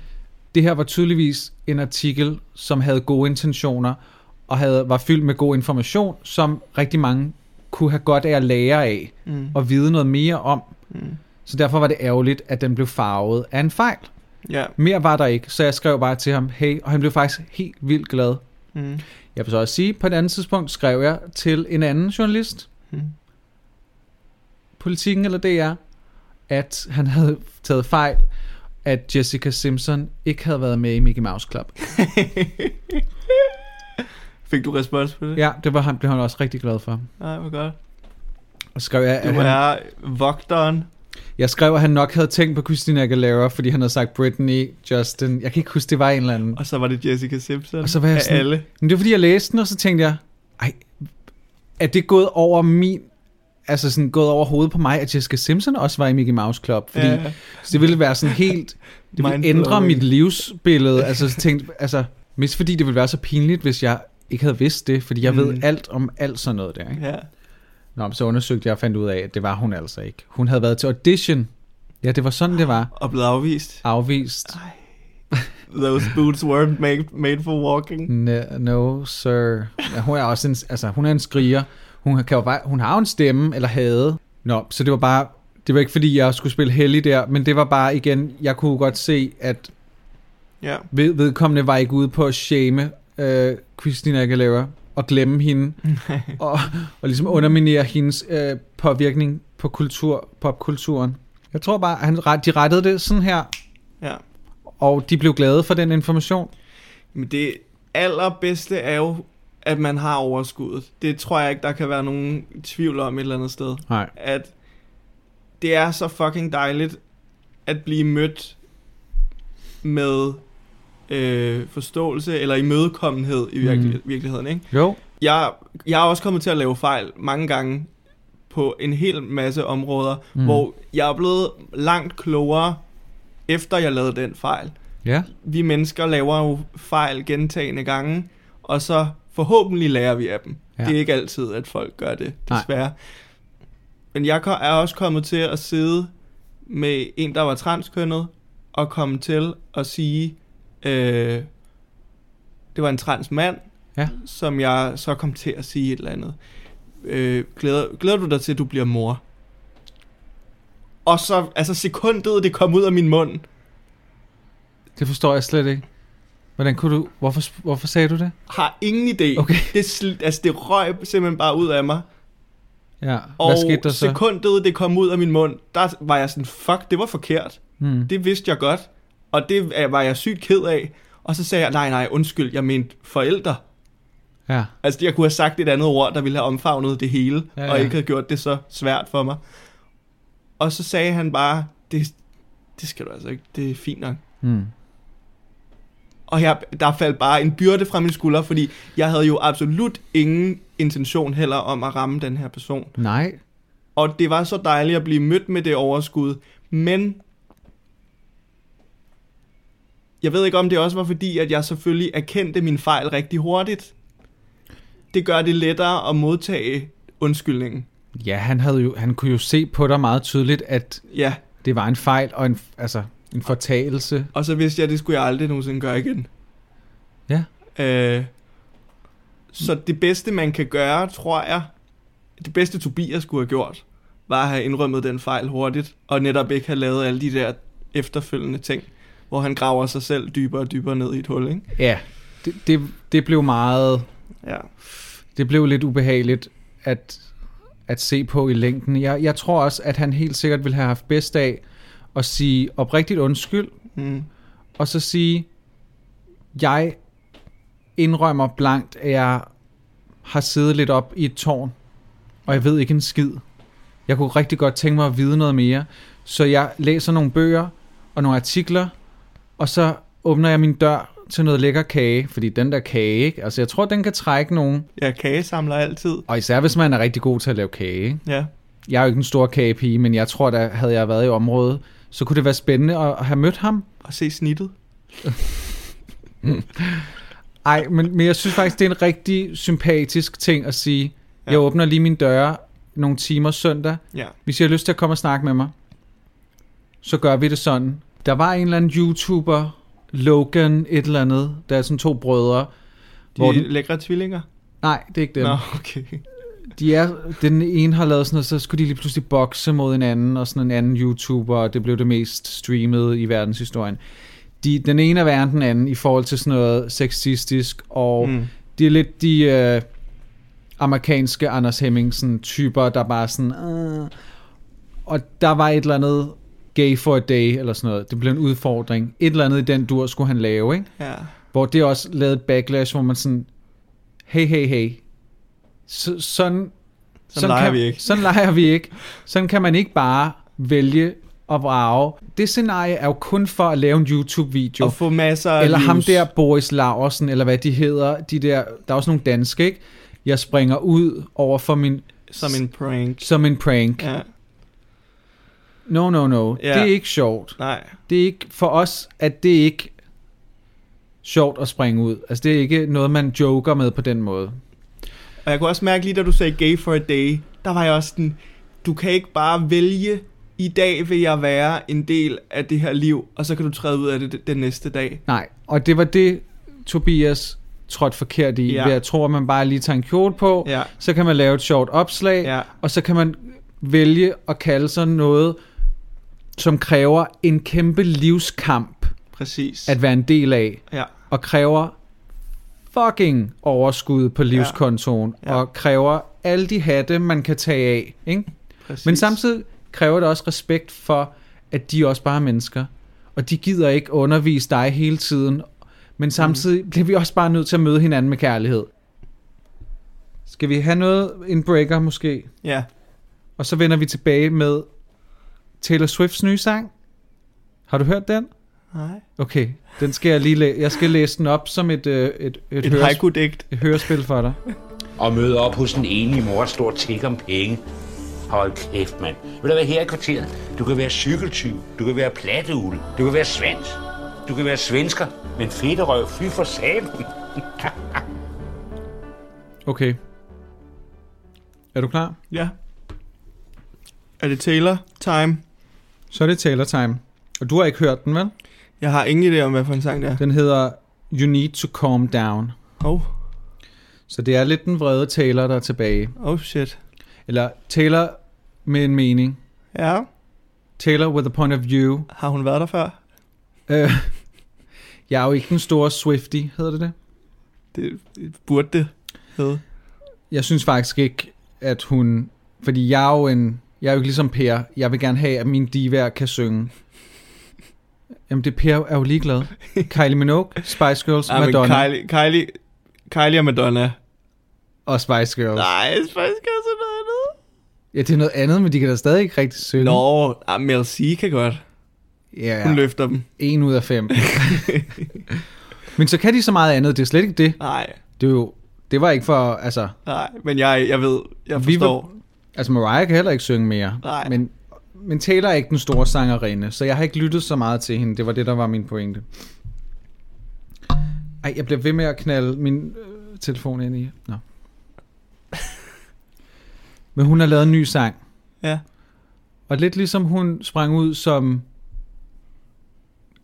det her var tydeligvis en artikel, som havde gode intentioner, og havde, var fyldt med god information, som rigtig mange kunne have godt af at lære af, Mm. og vide noget mere om. Mm. Så derfor var det ærgerligt, at den blev farvet af en fejl. Ja. Mere var der ikke, så jeg skrev bare til ham, hey, og han blev faktisk helt vildt glad. Mm. Jeg vil så også sige, på et andet tidspunkt skrev jeg til en anden journalist, Mm. Politikken eller DR, at han havde taget fejl, at Jessica Simpson ikke havde været med i Mickey Mouse Club. Fik du respons på det? Ja, det var han, blev han også rigtig glad for. Nej, hvor godt. Og skrev jeg, at Du han, er vogteren. Jeg skrev, at han nok havde tænkt på Christina Aguilera, fordi han havde sagt Britney, Justin. Jeg kan ikke huske, det var en eller anden. Og så var det Jessica Simpson. Og så var jeg sådan- alle. Men det var fordi, jeg læste den, og så tænkte jeg, ej, er det gået over min, altså sådan gået over hovedet på mig, at Jessica Simpson også var i Mickey Mouse Club? Fordi Ja. så det ville være sådan helt, det ville ændre mit livsbillede. Altså så tænkte, altså, mest fordi det ville være så pinligt, hvis jeg ikke havde vidst det, fordi jeg mm. ved alt om alt sådan noget der. Ikke? Ja. Nå, så undersøgte jeg og fandt ud af, at det var hun altså ikke. Hun havde været til audition. Ja, det var sådan, det var. Og blevet afvist. Afvist. Those boots weren't made, made for walking. No, no sir. Ja, hun er også en, altså, hun er en skriger. Hun, kan jo, hun har jo en stemme, eller havde. Nå, så det var bare, det var ikke fordi, jeg skulle spille heldig der, men det var bare igen, jeg kunne godt se, at Ja. ved, vedkommende var ikke ude på at shame øh, Christina Aguilera og glemme hende, og, og ligesom underminere hendes øh, påvirkning på kultur, popkulturen. Jeg tror bare, han, de rettede det sådan her, Ja. og de blev glade for den information. Men det allerbedste er jo, at man har overskuddet. Det tror jeg ikke, der kan være nogen tvivl om et eller andet sted. Nej. At det er så fucking dejligt at blive mødt med øh, forståelse eller imødekommenhed i virkelig, Mm. virkeligheden. Ikke? Jo. Jeg, jeg er også kommet til at lave fejl mange gange på en hel masse områder, Mm. hvor jeg er blevet langt klogere, efter jeg lavede den fejl. Ja. Vi mennesker laver jo fejl gentagende gange, og så forhåbentlig lærer vi af dem. Ja. Det er ikke altid, at folk gør det, Nej. desværre. Men jeg er også kommet til at sidde med en, der var transkønnet, og komme til at sige, øh, det var en transmand, Ja. som jeg så kom til at sige et eller andet. Øh, glæder, glæder du dig til, at du bliver mor? Og så, altså sekundet, det kom ud af min mund, Det forstår jeg slet ikke. Hvordan kunne du... Hvorfor, hvorfor sagde du det? har ingen idé. Okay. Det, sl- altså, det røg simpelthen bare ud af mig. Ja. Og Hvad skete der så? sekundet, det kom ud af min mund, der var jeg sådan, fuck, det var forkert. Hmm. Det vidste jeg godt. Og det var jeg sygt ked af. Og så sagde jeg, nej, nej, undskyld, jeg mente forældre. Ja. Altså, jeg kunne have sagt et andet ord, der ville have omfavnet det hele, Ja, ja, og ikke have gjort det så svært for mig. Og så sagde han bare, det, det skal du altså ikke, det er fint nok. Hmm. Og jeg, der faldt bare en byrde fra min skulder, fordi jeg havde jo absolut ingen intention heller om at ramme den her person. Nej. Og det var så dejligt at blive mødt med det overskud. Men jeg ved ikke, om det også var fordi, at jeg selvfølgelig erkendte min fejl rigtig hurtigt. Det gør det lettere at modtage undskyldningen. Ja, han, havde jo, han kunne jo se på dig meget tydeligt, at Ja, det var en fejl og en, altså, en fortagelse. og så vidste jeg, at det skulle jeg aldrig nogensinde gøre igen. Ja. Øh, så det bedste, man kan gøre, tror jeg, det bedste Tobias skulle have gjort, var at have indrømmet den fejl hurtigt, og netop ikke have lavet alle de der efterfølgende ting, hvor han graver sig selv dybere og dybere ned i et hul, ikke? Ja. Det, det, det blev meget... Ja. Det blev lidt ubehageligt at, at se på i længden. Jeg, jeg tror også, at han helt sikkert ville have haft bedst af at sige oprigtigt undskyld, Mm. og så sige, jeg indrømmer blankt, at jeg har siddet lidt op i et tårn, og jeg ved ikke en skid. Jeg kunne rigtig godt tænke mig at vide noget mere, så jeg læser nogle bøger og nogle artikler, og så åbner jeg min dør til noget lækker kage, fordi den der kage, ikke? altså jeg tror, den kan trække nogen, Jeg kagesamler altid. og især hvis man er rigtig god til at lave kage. Ikke? Ja. Jeg er jo ikke en stor kagepige, men jeg tror, da havde jeg været i området, så kunne det være spændende at have mødt ham, Og se snittet. Ej, men, men jeg synes faktisk, det er en rigtig sympatisk ting at sige. Ja. Ja. Jeg åbner lige min døre nogle timer søndag, Ja. hvis I har lyst til at komme og snakke med mig, så gør vi det sådan. Der var en eller anden YouTuber, Logan et eller andet, der er sådan to brødre. De Hvor den- lækre tvillinger? Nej, det er ikke dem. Nå, okay. De er, den ene har lavet sådan noget, så skulle de lige pludselig bokse mod en anden, og sådan en anden YouTuber, og det blev det mest streamede i verdenshistorien. De, den ene er værre end den anden i forhold til sådan noget sexistisk, og mm. Mm. de er lidt de øh, amerikanske Anders Hemmingsen typer, der bare sådan, øh, og der var et eller andet gay for a day, eller sådan noget. Det blev en udfordring. Et eller andet i den dur skulle han lave, ikke? Ja. Hvor det også lavede et backlash, hvor man sådan, hey, hey, hey, så, sådan, Sådan leger kan, vi ikke. Sådan leger vi ikke. Sådan kan man ikke bare vælge og vrage. Det scenarie er jo kun for at lave en YouTube-video. Og få masser af Eller ham views. der Boris Laursen, eller hvad de hedder. De der, der er også nogle danske, ikke? Jeg springer ud over for min... Som en prank. Som en prank. Ja. No, no, no. Ja. Det er ikke sjovt. Nej. Det er ikke, for os, at det ikke sjovt at springe ud. Altså, det er ikke noget, man joker med på den måde. Og jeg kunne også mærke lige, da du sagde gay for a day, der var jeg også den, du kan ikke bare vælge, i dag vil jeg være en del af det her liv, og så kan du træde ud af det den næste dag. Nej, og det var det, Tobias trådte forkert i. Ja. Ved at tro, at man bare lige tager en kjole på, Ja. så kan man lave et sjovt opslag, Ja. og så kan man vælge at kalde sig noget, som kræver en kæmpe livskamp Præcis. at være en del af, ja. og kræver fucking overskud på livskontoen, Ja. ja. og kræver alle de hatte, man kan tage af. Ikke? Præcis. Men samtidig kræver det også respekt for, at de også bare er mennesker. Og de gider ikke undervise dig hele tiden. Men samtidig mm. bliver vi også bare nødt til at møde hinanden med kærlighed. Skal vi have noget, en breaker måske? Ja. Og så vender vi tilbage med Taylor Swifts nye sang. Har du hørt den? Nej. Okay, den skal jeg lige læ- Jeg skal læse den op som et, øh, et, et, Et høres- et hørespil for dig. og møde op hos en enlig mor og stå og tikke om penge. Hold kæft, mand. Vil du være her i kvarteret? Du kan være cykeltyv, du kan være platteugle, du kan være svans, du kan være svensker, men fedterøv, fy for satan. Okay. Er du klar? Ja. Er det Taylor time? Så er det Taylor Time. Og du har ikke hørt den, vel? Jeg har ingen idé om, hvad for en sang det er. Den hedder You Need to Calm Down. Oh, Så det er lidt den vrede Taylor, der er tilbage. oh shit. Eller Taylor med en mening. Ja. Taylor with a point of view. Har hun været der før? Øh, jeg er jo ikke den store Swifty, hedder det det? Det, burde det hedde. Jeg synes faktisk ikke, at hun... Fordi jeg er jo en... Jeg er jo ikke ligesom Per. Jeg vil gerne have, at mine divaer kan synge. Jamen, det Per er jo ligeglad. Kylie Minogue, Spice Girls, men Madonna Kylie, Kylie, Kylie og Madonna. og Spice Girls. Nej, Spice Girls er noget andet. Ja, det er noget andet, men de kan da stadig ikke rigtig synge. Nå, ah, Mel C kan godt. ja, Hun løfter dem. en ud af fem. men så kan de så meget andet. Det er slet ikke det. Nej, Det, er jo, det var ikke for... Altså, nej, men jeg, jeg ved, jeg Vi forstår. Altså Mariah kan heller ikke synge mere. Nej. Men, men Taylor er ikke den store sangerinde, så jeg har ikke lyttet så meget til hende. Det var det, der var min pointe. Ej, jeg bliver ved med at knalde min øh, telefon ind i. Nå. Men hun har lavet en ny sang. Ja. Og lidt ligesom hun sprang ud som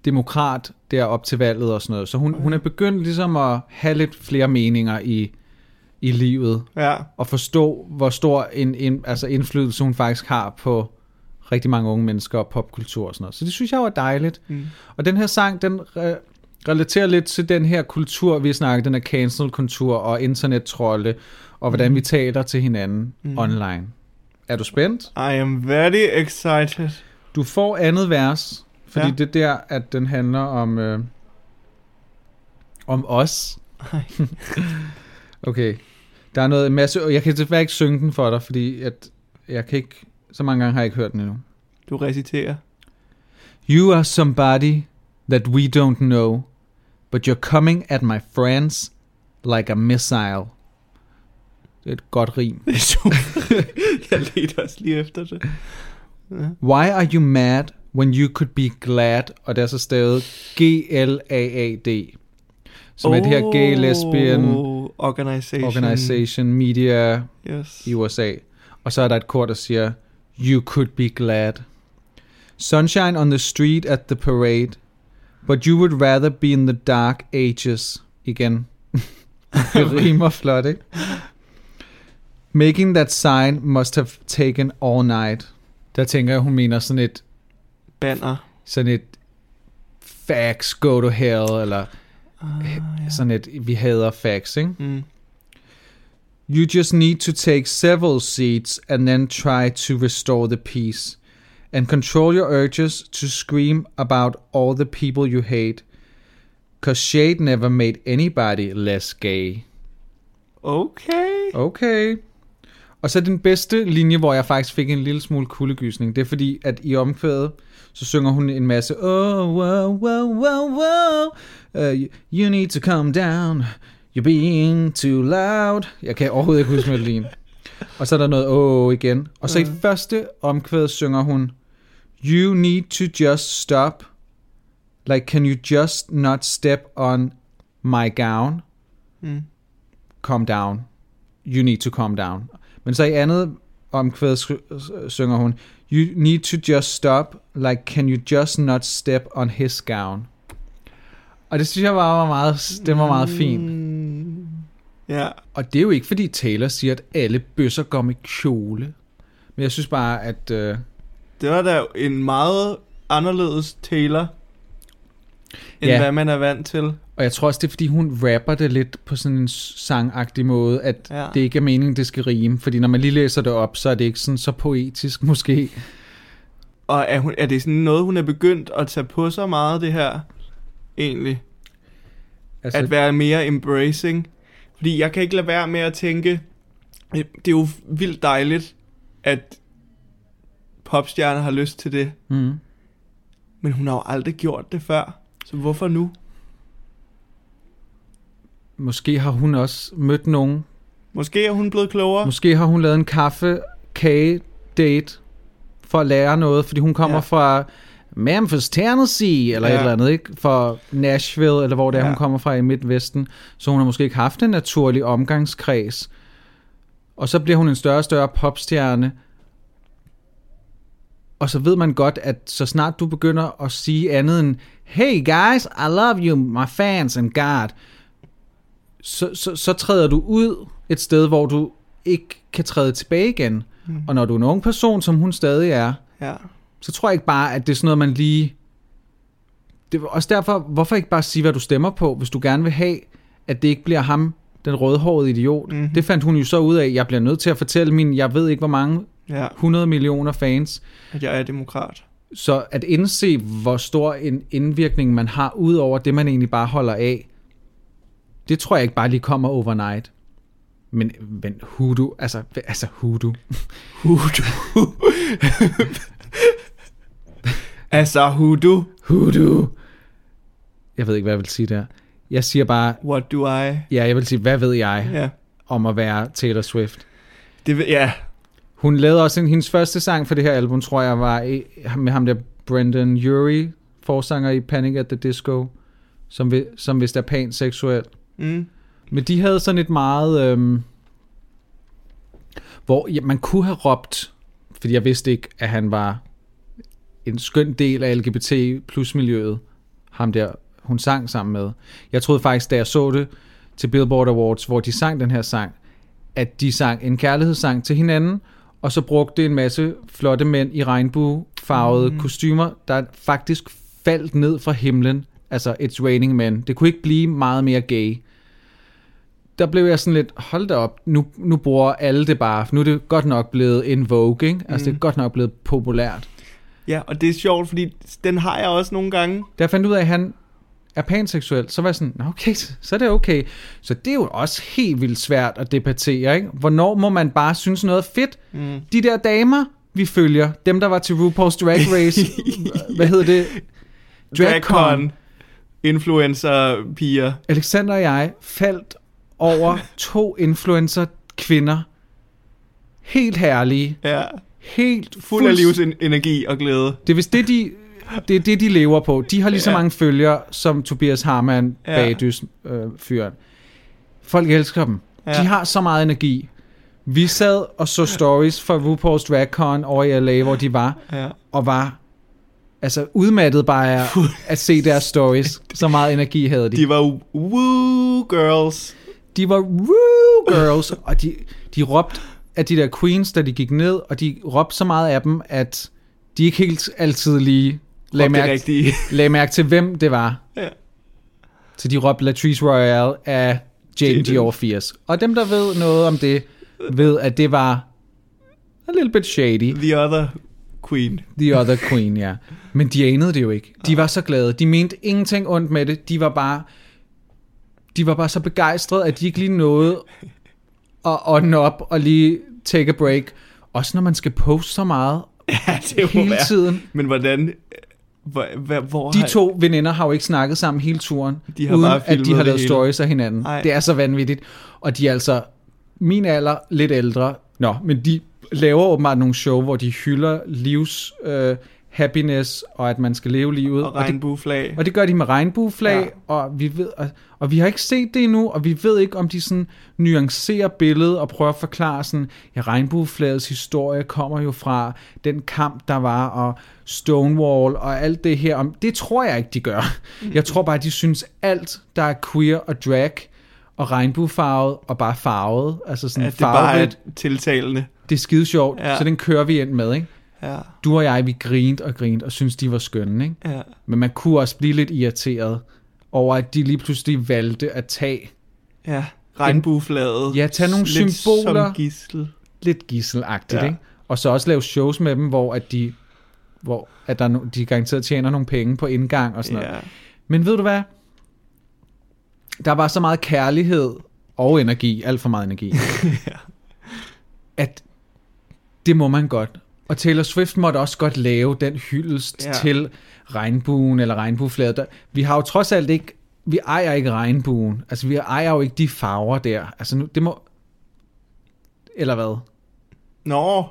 demokrat der op til valget og sådan noget. Så hun, hun er begyndt ligesom at have lidt flere meninger i, i livet. Ja, Og forstå, hvor stor en, en altså indflydelse hun faktisk har på rigtig mange unge mennesker og popkultur og sådan noget. Så det synes jeg var dejligt. Mm. Og den her sang, den re- relaterer lidt til den her kultur, vi snakker, den her cancel-kultur og internettrolde, og hvordan vi taler til hinanden mm. online. Er du spændt? I am very excited. Du får andet vers, fordi Ja. det er der, at den handler om, øh, om os. Okay. Der er noget en masse, og jeg kan desværre ikke synge den for dig, fordi at jeg kan ikke, så mange gange har jeg ikke hørt den endnu. Du reciterer. You are somebody that we don't know, but you're coming at my friends like a missile. Det er et godt rim. Det er super. jeg ledte også lige efter det. Why are you mad when you could be glad? Og det er så stavet G-L-A-A-D. Som er det her gay lesbian Organization. organization media Yes. i USA. Og så er der et kort, der siger, You could be glad. Sunshine on the street at the parade. But you would rather be in the dark ages. Igen. det rimer flot, ikke? Making that sign must have taken all night. Der tænker jeg, hun mener sådan et, Banner. sådan et fax, go to hell, eller Ah, ja. sådan et, vi hader fax, ikke? Mm. You just need to take several seats and then try to restore the peace. And control your urges to scream about all the people you hate. Cause shade never made anybody less gay. Okay. Okay. Og så den bedste linje, hvor jeg faktisk fik en lille smule kuldegysning, det er fordi, at i omkvædet, så synger hun en masse, oh, wow, wow, wow, wow, uh, you need to calm down, you're being too loud. Jeg kan overhovedet ikke huske melodien. Og så er der noget oh igen. Og så i første omkvæd synger hun, you need to just stop, like can you just not step on my gown? Mm. calm down. You need to calm down. Men så i andet omkvæd synger hun, You need to just stop, like can you just not step on his gown. Og det synes jeg bare var meget, det var meget fint. Mm. Ja. Og det er jo ikke fordi Taylor siger, at alle bøsser går med kjole. Men jeg synes bare, at... Øh, Det var da en meget anderledes Taylor, end Ja. hvad man er vant til. og jeg tror også, det er fordi, hun rapper det lidt på sådan en sangagtig måde, at Ja. det ikke er meningen, det skal rime. Fordi når man lige læser det op, så er det ikke sådan så poetisk måske. Og er, hun, er det sådan noget, hun er begyndt at tage på sig meget, det her, egentlig? Altså, At være mere embracing? Fordi jeg kan ikke lade være med at tænke, det er jo vildt dejligt, at popstjerner har lyst til det. mm. Men hun har jo aldrig gjort det før. Så hvorfor nu? Måske har hun også mødt nogen. Måske er hun blevet klogere. Måske har hun lavet en kaffe kage date for at lære noget, fordi hun kommer Ja. fra Memphis, Tennessee, eller ja. Et eller andet, ikke? Fra Nashville, eller hvor det er, Ja. hun kommer fra i Midtvesten. Så hun har måske ikke haft en naturlig omgangskreds. Og så bliver hun en større og større popstjerne. Og så ved man godt, at så snart du begynder at sige andet end, Hey guys, I love you, my fans and God, så, så, så træder du ud et sted, hvor du ikke kan træde tilbage igen. Mm. Og når du er en ung person, som hun stadig er, Ja. Så tror jeg ikke bare, at det er sådan noget, man lige... Det er også derfor, hvorfor ikke bare sige, hvad du stemmer på, hvis du gerne vil have, at det ikke bliver ham, den rødhårede idiot. Mhm. Mm-hmm. Det fandt hun jo så ud af. Jeg bliver nødt til at fortælle min, jeg ved ikke hvor mange, Ja, 100 millioner fans. at jeg er demokrat. Så at indse, hvor stor en indvirkning man har, ud over det, man egentlig bare holder af, det tror jeg ikke bare lige kommer overnight. Men, men Hudu, altså, altså Hudu. Hudu. Altså, Hudu. Hudu. Jeg ved ikke, hvad jeg vil sige der. Jeg siger bare, What do I? ja, jeg vil sige, hvad ved jeg Ja. om at være Taylor Swift? Det, ja. Hun lavede også en, hendes første sang for det her album, tror jeg, var med ham der Brendan Urie, forsanger i Panic at the Disco, som, vi, som vist er pænt seksuel. Mm. Men de havde sådan et meget... Øhm, hvor ja, man kunne have råbt, fordi jeg vidste ikke, at han var en skøn del af LGBT plus miljøet, ham der, hun sang sammen med. Jeg troede faktisk, da jeg så det til Billboard Awards, hvor de sang den her sang, at de sang en kærlighedssang til hinanden, og så brugte en masse flotte mænd i regnbuefarvede mm. kostymer, der faktisk faldt ned fra himlen. Altså, It's Raining Men. Det kunne ikke blive meget mere gay der blev jeg sådan lidt, hold da op, nu, nu bruger alle det bare, nu er det godt nok blevet en vogue, ikke? Altså, mm. det er godt nok blevet populært. Ja, og det er sjovt, fordi den har jeg også nogle gange. Da jeg fandt ud af, at han er panseksuel, så var jeg sådan, "Nå, okay, så er det okay. Så det er jo også helt vildt svært at debattere, ikke? Hvornår må man bare synes noget er fedt? Mm. De der damer, vi følger, dem der var til RuPaul's Drag Race, hvad hedder det? Dragcon. Influencer-piger. Alexander og jeg faldt over to influencer kvinder. Helt herlige. Ja. Helt Fuld af fulds- livsenergi og glæde. Det er vist det, de, det, er det, de lever på. De har lige så Ja. mange følgere som Tobias Harman, Ja. bagdys øh, fyren. Folk elsker dem. Ja. De har så meget energi. Vi sad og så stories fra RuPaul's Drag Con over i LA, hvor de var, Ja. og var altså udmattet bare af at se deres stories. Så meget energi havde de. De var woo girls. De var woo girls, og de, de råbte af de der queens, da de gik ned, og de råbte så meget af dem, at de ikke helt altid lige lagde mærke, lagde mærke til, hvem det var. Ja. Så de råbte Latrice Royale af Jane. Dior 80. Og dem, der ved noget om det, ved, at det var a little bit shady. The other queen. The other queen, ja. Men de anede det jo ikke. De var så glade. De mente ingenting ondt med det. De var bare, de var bare så begejstrede, at de ikke lige nåede at ånde op og lige take a break. Også når man skal poste så meget Ja, det hele være. tiden. Men hvordan... Hvor, hvor, hvor De har- to veninder har jo ikke snakket sammen hele turen, De har uden bare at de har lavet hele. stories af hinanden. Ej. Det er så vanvittigt. Og de er altså min alder, lidt ældre. Nå, men de laver åbenbart nogle show, hvor de hylder livs øh, happiness, og at man skal leve livet. Og og, det, regnbueflag. og det gør de med regnbueflag, Ja. ja. og, vi ved, og, og vi har ikke set det endnu, og vi ved ikke, om de sådan nuancerer billedet og prøver at forklare sådan, ja, regnbueflagets historie kommer jo fra den kamp, der var, og Stonewall og alt det her. Om, det tror jeg ikke, de gør. Jeg tror bare, de synes alt, der er queer og drag, og regnbuefarvet, og bare farvet, altså sådan At det bare er farverigt, tiltalende. det er skide sjovt, Ja. så den kører vi ind med, ikke? Ja, Du og jeg, vi grinte og grinte og synes de var skønne, ikke? ja. Men man kunne også blive lidt irriteret over, at de lige pludselig valgte at tage Ja, regnbueflaget. Ja, tag nogle Lidt symboler. som gissel. lidt gisselagtigt, Ja. ikke? Og så også lave shows med dem, hvor at de hvor at der er no, de garanteret tjener nogle penge på indgang og sådan noget. Ja. Men ved du hvad? Der var så meget kærlighed og energi, alt for meget energi, ja. at det må man godt. Og Taylor Swift måtte også godt lave den hyldest Ja. til regnbuen eller regnbueflaget. Vi har jo trods alt ikke, vi ejer ikke regnbuen. Altså vi ejer jo ikke de farver der. Altså nu, det må, eller hvad? Nå.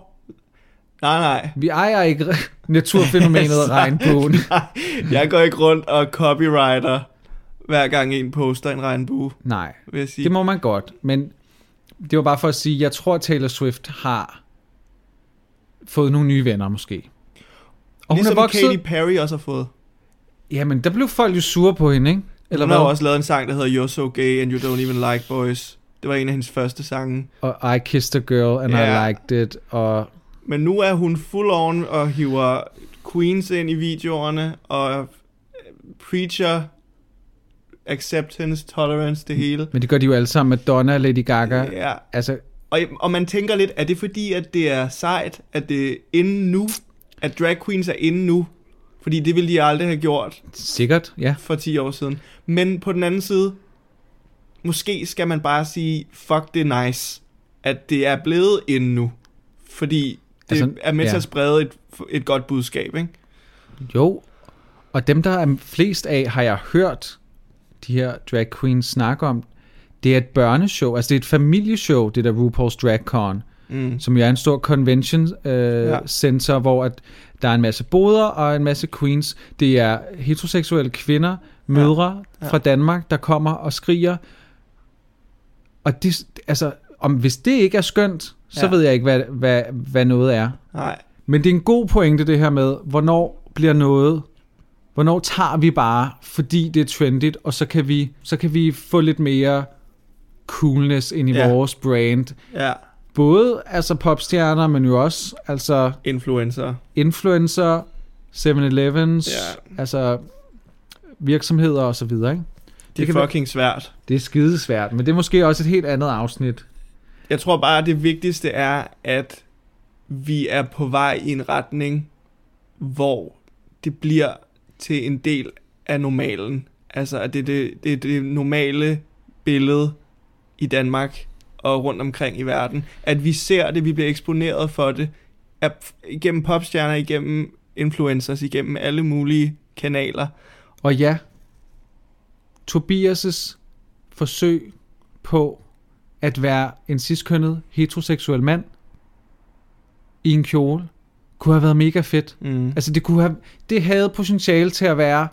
Nej, nej. Vi ejer ikke naturfænomenet regnbuen. Jeg går ikke rundt og copywriter, hver gang en poster en regnbue, Nej, vil jeg sige. det må man godt. Men det var bare for at sige, jeg tror Taylor Swift har fået nogle nye venner måske. Og hun ligesom er vokset... Katy Perry også har fået. Jamen, der blev folk jo sure på hende, ikke? Eller Hun har hvad? også lavet en sang, der hedder You're So Gay and You Don't Even Like Boys. Det var en af hendes første sange. Og I kissed a girl, and Ja. I liked it. Og Men nu er hun full on og hiver Queens ind i videoerne, og øh, preacher acceptance, tolerance, det hele. Men det gør de jo alle sammen med Donna og Lady Gaga. Ja. Altså, Og, og man tænker lidt, er det fordi, at det er sejt, at det er inde nu? At drag queens er inde nu? Fordi det ville de aldrig have gjort sikkert, ja. for 10 år siden. Men på den anden side, måske skal man bare sige, fuck det er nice, at det er blevet inde nu. Fordi det Altså, er med til ja. at sprede et, et godt budskab, ikke? Jo, og dem, der er flest af, har jeg hørt de her drag queens snakke om. Det er et børneshow, altså det er et familieshow, det der RuPaul's Drag Con, Mm. som jo er en stor convention øh, Ja. center, hvor at der er en masse boder og en masse queens. Det er heteroseksuelle kvinder, mødre Ja. ja. fra Danmark, der kommer og skriger. Og det, altså, om, hvis det ikke er skønt, så ja. ved jeg ikke, hvad, hvad, hvad noget er. Nej, Men det er en god pointe det her med, hvornår bliver noget, hvornår tager vi bare, fordi det er trendigt, og så kan vi, så kan vi få lidt mere coolness ind i Ja. vores brand. ja, Både altså popstjerner, men jo også altså influencer. influencer, 7-Elevens, Ja. altså virksomheder og så videre. Ikke? Det er kan være- fucking svært. Det er skidesvært, men det er måske også et helt andet afsnit. Jeg tror bare, at det vigtigste er, at vi er på vej i en retning, hvor det bliver til en del af normalen. Altså, at det er det, det, er det normale billede i Danmark og rundt omkring i verden. At vi ser det, vi bliver eksponeret for det, at igennem popstjerner, igennem influencers, igennem alle mulige kanaler. Og ja, Tobias' forsøg på at være en ciskønnet heteroseksuel mand i en kjole, kunne have været mega fedt. Mm. Altså det kunne have, det havde potentiale til at være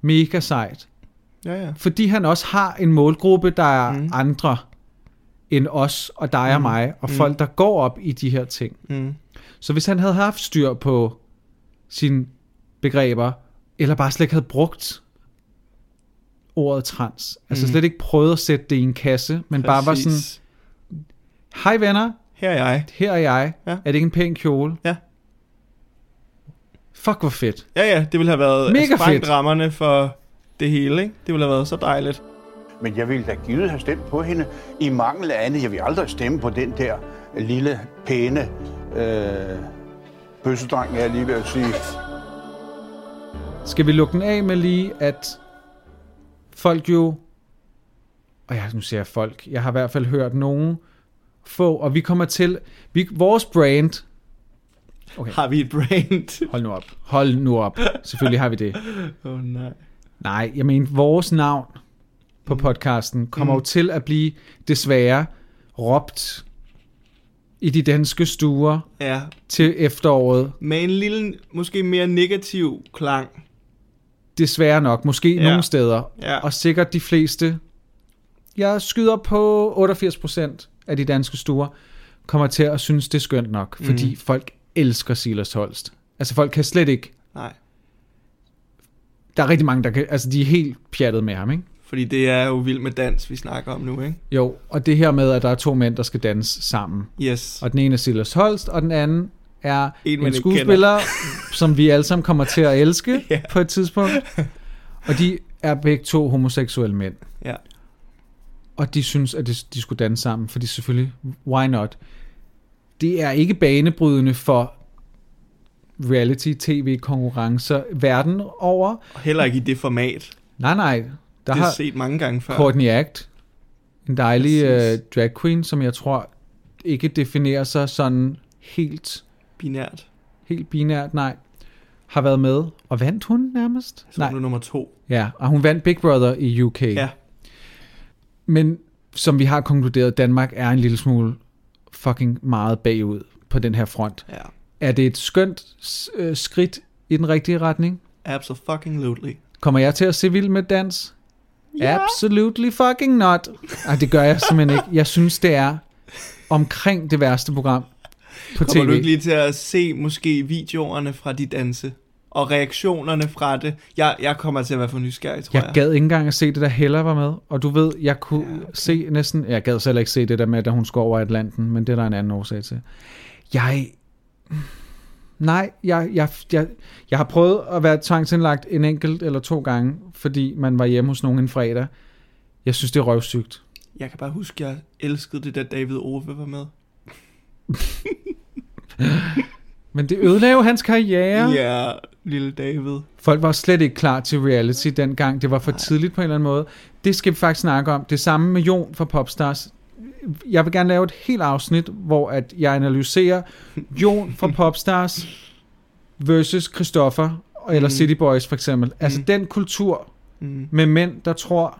mega sejt. Ja, ja. Fordi han også har en målgruppe, der er Mm. andre end os og dig og Mm. mig, og Mm. folk, der går op i de her ting. Mm. Så hvis han havde haft styr på sine begreber, eller bare slet ikke havde brugt ordet trans, altså Mm. slet ikke prøvet at sætte det i en kasse, men bare var sådan, Præcis. hej venner, Her er jeg. her er jeg, Ja. er det ikke en pæn kjole? Ja. Fuck, hvor fedt. Ja, ja, det ville have været Mega sprængt fedt. rammerne for det hele, ikke? Det ville have været så dejligt. Men jeg ville da givet have stemt på hende i mangel af andet. Jeg vil aldrig stemme på den der lille, pæne øh, bøssedreng, jeg lige ved at sige. Skal vi lukke den af med lige, at folk jo... Og ja, nu siger jeg folk. Jeg har i hvert fald hørt nogen få, og vi kommer til... Vi, vores brand... Okay, Har vi et brand? hold nu op. Hold nu op. Selvfølgelig har vi det. Åh, oh, nej. Nej, jeg mener, vores navn på podcasten kommer mm. jo til at blive desværre råbt i de danske stuer Ja, til efteråret. med en lille, måske mere negativ klang. Desværre nok. Måske ja. Nogle steder. Ja. Og sikkert de fleste. Jeg skyder på 88% af de danske stuer kommer til at synes, det er skønt nok. Fordi Mm. folk elsker Silas Holst. Altså folk kan slet ikke... Nej, Der er rigtig mange, der kan... Altså de er helt pjattet med ham, ikke? fordi det er jo vild med dans, vi snakker om nu, ikke? Jo, og det her med, at der er to mænd, der skal danse sammen. Yes. Og den ene er Silas Holst, og den anden er En, en skuespiller, som vi alle sammen kommer til at elske Ja. på et tidspunkt. Og de er begge to homoseksuelle mænd. Ja. Og de synes, at de, de skulle danse sammen, fordi selvfølgelig, why not? Det er ikke banebrydende for reality-tv-konkurrencer verden over. Og heller ikke i det format. Nej, nej. Der Det har set mange gange før. Courtney Act, en dejlig uh, drag queen, som jeg tror ikke definerer sig sådan helt, Binært. helt binært, nej, har været med. Og vandt hun nærmest? Så Nej, nu nummer to. ja, og hun vandt Big Brother i UK. Ja. Men som vi har konkluderet, Danmark er en lille smule fucking meget bagud på den her front. Ja. Er det et skønt øh, skridt i den rigtige retning? Absolutely. Kommer jeg til at se vild med dans? Ja. Absolutely fucking not. Ej, det gør jeg simpelthen ikke. Jeg synes, det er omkring det værste program på Kommer tv. du ikke lige til at se måske videoerne fra de danse? Og reaktionerne fra det? Jeg, jeg kommer til at være for nysgerrig, tror jeg. Jeg gad ikke engang at se det, der Hella var med. Og du ved, jeg kunne ja, okay. se næsten... Jeg gad selv ikke se det der med, da hun skulle over Atlanten, men det er der en anden årsag til. Jeg... Nej, jeg, jeg, jeg, jeg har prøvet at være tvangsindlagt en enkelt eller to gange, fordi man var hjemme hos nogen en fredag. Jeg synes, det er røvsygt. Jeg kan bare huske, jeg elskede det, da David Ove var med. Men det ødelagde jo hans karriere. Ja, lille David. Folk var slet ikke klar til reality dengang. Det var for Nej. tidligt på en eller anden måde. Det skal vi faktisk snakke om. Det samme med Jon fra Popstars. Jeg vil gerne lave et helt afsnit, hvor at jeg analyserer Jon fra Popstars versus Christoffer eller Mm. City Boys for eksempel. Altså Mm. den kultur Mm. med mænd, der tror,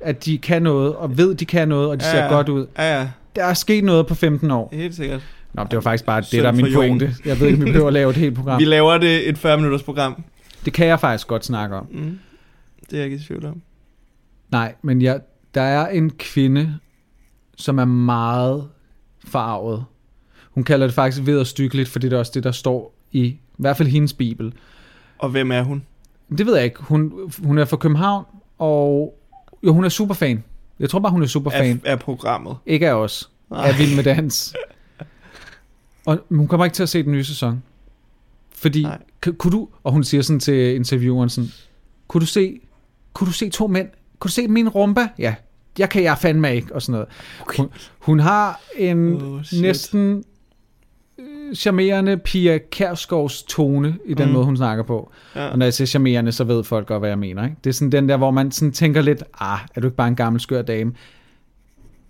at de kan noget, og ved, de kan noget, og de ser Ja, godt ud. Ja, ja. Der er sket noget på 15 år. Helt sikkert. Nå, det var faktisk bare det, der er min pointe. Jeg ved ikke, om vi behøver at lave et helt program. Vi laver det et 40-minutters program. Det kan jeg faktisk godt snakke om. Mm. Det er jeg ikke i tvivl om. Nej, men jeg, der er en kvinde, som er meget farvet. Hun kalder det faktisk vederstykkeligt, fordi det er også det, der står i, i hvert fald hendes bibel. Og hvem er hun? Det ved jeg ikke. Hun, hun er fra København, og jo, hun er superfan. Jeg tror bare, hun er superfan. Af, af programmet. Ikke af os. Nej. Af Vild med Dans. Og hun kommer ikke til at se den nye sæson. Fordi, k- kunne du, og hun siger sådan til intervieweren sådan, kunne du se, kunne du se to mænd? Kunne du se min rumba? Ja, jeg kan jeg fandme ikke, og sådan noget. Okay. Hun, hun har en Oh, shit. næsten øh, charmerende Pia Kærsgaards tone i den Mm. måde, hun snakker på. Ja. Og når jeg siger charmerende, så ved folk godt, hvad jeg mener. Ikke? Det er sådan den der, hvor man sådan tænker lidt, ah, er du ikke bare en gammel skør dame?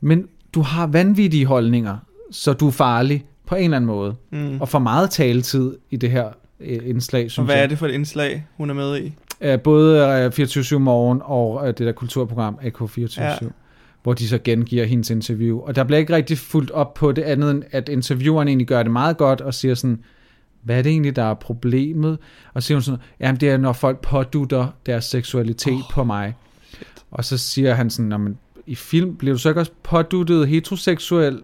Men du har vanvittige holdninger, så du er farlig på en eller anden måde. Mm. Og for meget taletid i det her øh, indslag, synes Og hvad jeg. er det for et indslag, hun er med i? Øh, Både øh, 24 Morgen og øh, det der kulturprogram AK24, Ja. hvor de så gengiver hendes interview. Og der bliver ikke rigtig fuldt op på det andet, end at intervieweren egentlig gør det meget godt og siger sådan, hvad er det egentlig, der er problemet? Og så siger hun sådan, jamen det er, når folk pådutter deres seksualitet oh, på mig. Og så siger han sådan, "Nå, men i film, bliver du så ikke også påduttet heteroseksuel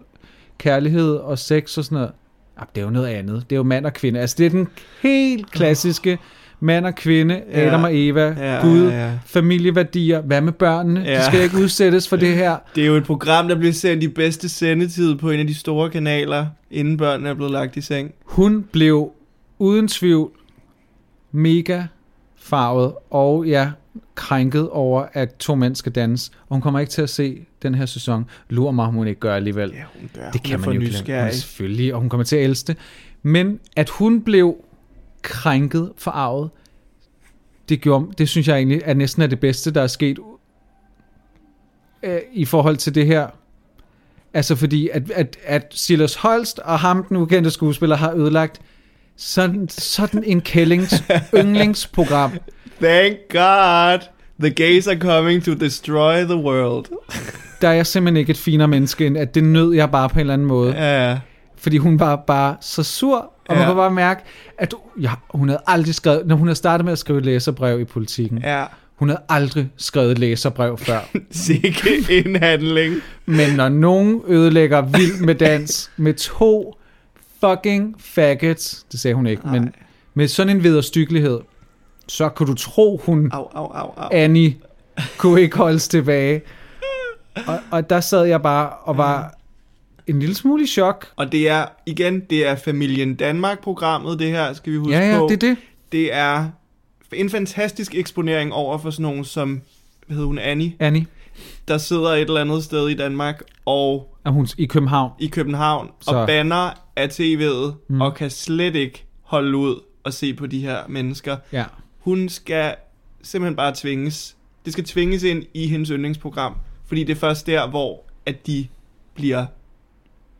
kærlighed og sex og sådan noget? Ah, det er jo noget andet. Det er jo mand og kvinde. Altså, det er den helt klassiske mand og kvinde, Ja. Adam og Eva, Ja, Gud, ja, ja. familieværdier. Hvad med børnene? Ja. De skal ikke udsættes for det her. Det er jo et program, der bliver sendt i bedste sendetid på en af de store kanaler, inden børnene er blevet lagt i seng. Hun blev uden tvivl mega farvet og ja, krænket over, at to mænd skal danse. Og hun kommer ikke til at se den her sæson. Lur mig, hun ikke gør alligevel. Ja, hun gør. det hun kan man for jo er Selvfølgelig, og hun kommer til at elske det. Men at hun blev krænket, forarvet, det, gjorde, det synes jeg egentlig er næsten er det bedste, der er sket øh, i forhold til det her. Altså fordi, at, at, at Silas Holst og ham, den ukendte skuespiller, har ødelagt sådan, sådan en kællings yndlingsprogram. Thank God. The gays are coming to destroy the world. Der er jeg simpelthen ikke et finere menneske, end at det nød jeg bare på en eller anden måde. Ja, Fordi hun var bare så sur, og ja. man kunne bare mærke, at ja, hun havde aldrig skrevet, når hun havde startet med at skrive læserbrev i politikken, ja. hun havde aldrig skrevet et læserbrev før. Sikke en handling. Men når nogen ødelægger vild med dans med to fucking faggots, det sagde hun ikke, men med sådan en vederstyggelighed, så kunne du tro, hun, Au, au, au, au. Annie, kunne ikke holdes tilbage. Og, og der sad jeg bare og var en lille smule i chok. Og det er, igen, det er Familien Danmark-programmet, det her, skal vi huske Ja, ja, på. det er det. det er en fantastisk eksponering over for sådan nogen som, hvad hedder hun, Annie, Annie, der sidder et eller andet sted i Danmark og er hun i København. i København Så- og banner af tv'et mm. og kan slet ikke holde ud og se på de her mennesker. Ja. Hun skal simpelthen bare tvinges. Det skal tvinges ind i hendes yndlingsprogram, fordi det er først der, hvor at de bliver,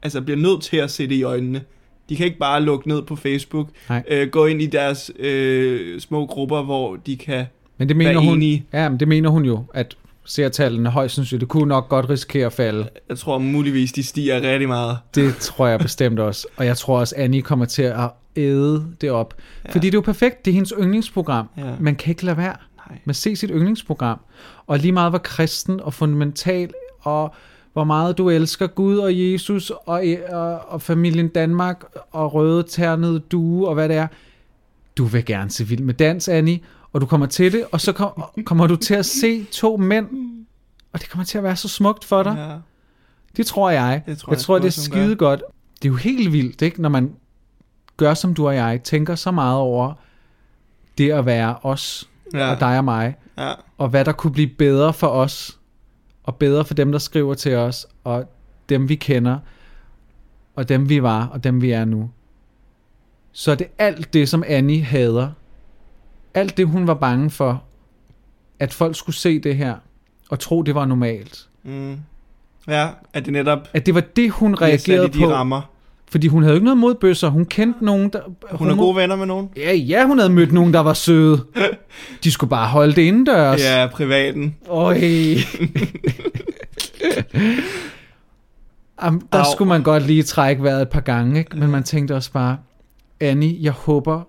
altså bliver nødt til at se det i øjnene. De kan ikke bare lukke ned på Facebook, Nej. øh, gå ind i deres øh, små grupper, hvor de kan... Men det mener Være hun, enige. ja, men det mener hun jo, at seertallene højst sandsynligt, det kunne nok godt risikere at falde. Jeg tror muligvis, de stiger rigtig meget. Det tror jeg bestemt også. Og jeg tror også, Annie kommer til at æde det op. Ja. Fordi det er jo perfekt, det er hendes yndlingsprogram. Ja. Man kan ikke lade være Nej. med at se sit yndlingsprogram. Og lige meget hvor kristen og fundamental, og hvor meget du elsker Gud og Jesus, og, og, og familien Danmark, og røde ternede due, og hvad det er. Du vil gerne se vild med dans, Annie, og du kommer til det, og så kom, kommer du til at se to mænd, og det kommer til at være så smukt for dig. Ja. Det tror jeg. Det tror jeg jeg tror, sgu det er skide godt. Det er jo helt vildt, ikke? når man gør som du og jeg, tænker så meget over det at være os, Ja. og dig og mig, ja. og hvad der kunne blive bedre for os, og bedre for dem, der skriver til os, og dem vi kender, og dem vi var, og dem vi er nu. Så er det alt det, som Annie hader, alt det, hun var bange for, at folk skulle se det her, og tro, det var normalt. Mm. Ja, at det netop At det var det, hun reagerede de på. rammer. Fordi hun havde jo ikke noget mod bøsser. Hun kendte nogen, der... Hun er gode venner med nogen. Ja, ja, hun havde mødt nogen, der var søde. De skulle bare holde det indendørs. Ja, privaten. Øj. Am, der Au. skulle man godt lige trække vejret et par gange, ikke? men man tænkte også bare, Annie, jeg håber,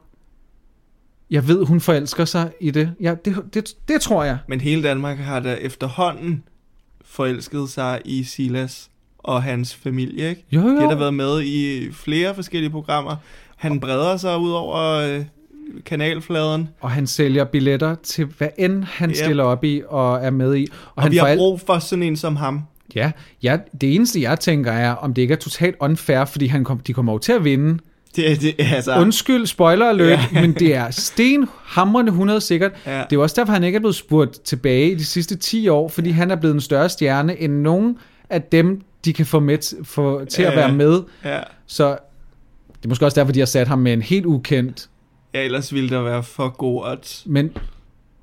jeg ved, hun forelsker sig i det. Ja, det, det, det tror jeg. Men hele Danmark har da efterhånden forelsket sig i Silas og hans familie, ikke? Jo, De har jo. da været med i flere forskellige programmer. Han breder sig ud over øh, kanalfladen, Og han sælger billetter til hvad end han Ja. stiller op i og er med i. og, han vi har brug for sådan en som ham. Ja, ja, det eneste jeg tænker er, om det ikke er totalt unfair, fordi han kom, de kommer jo til at vinde. Det, det, altså, Undskyld, spoiler alert, ja. men det er stenhamrende 100 sikkert. Ja. Det er jo også derfor, han ikke er blevet spurgt tilbage i de sidste 10 år, fordi han er blevet en større stjerne end nogen af dem, de kan få, med, få til at Ja. være med. ja. Så det er måske også derfor, de har sat ham med en helt ukendt. ja, ellers ville der være for god odds. Men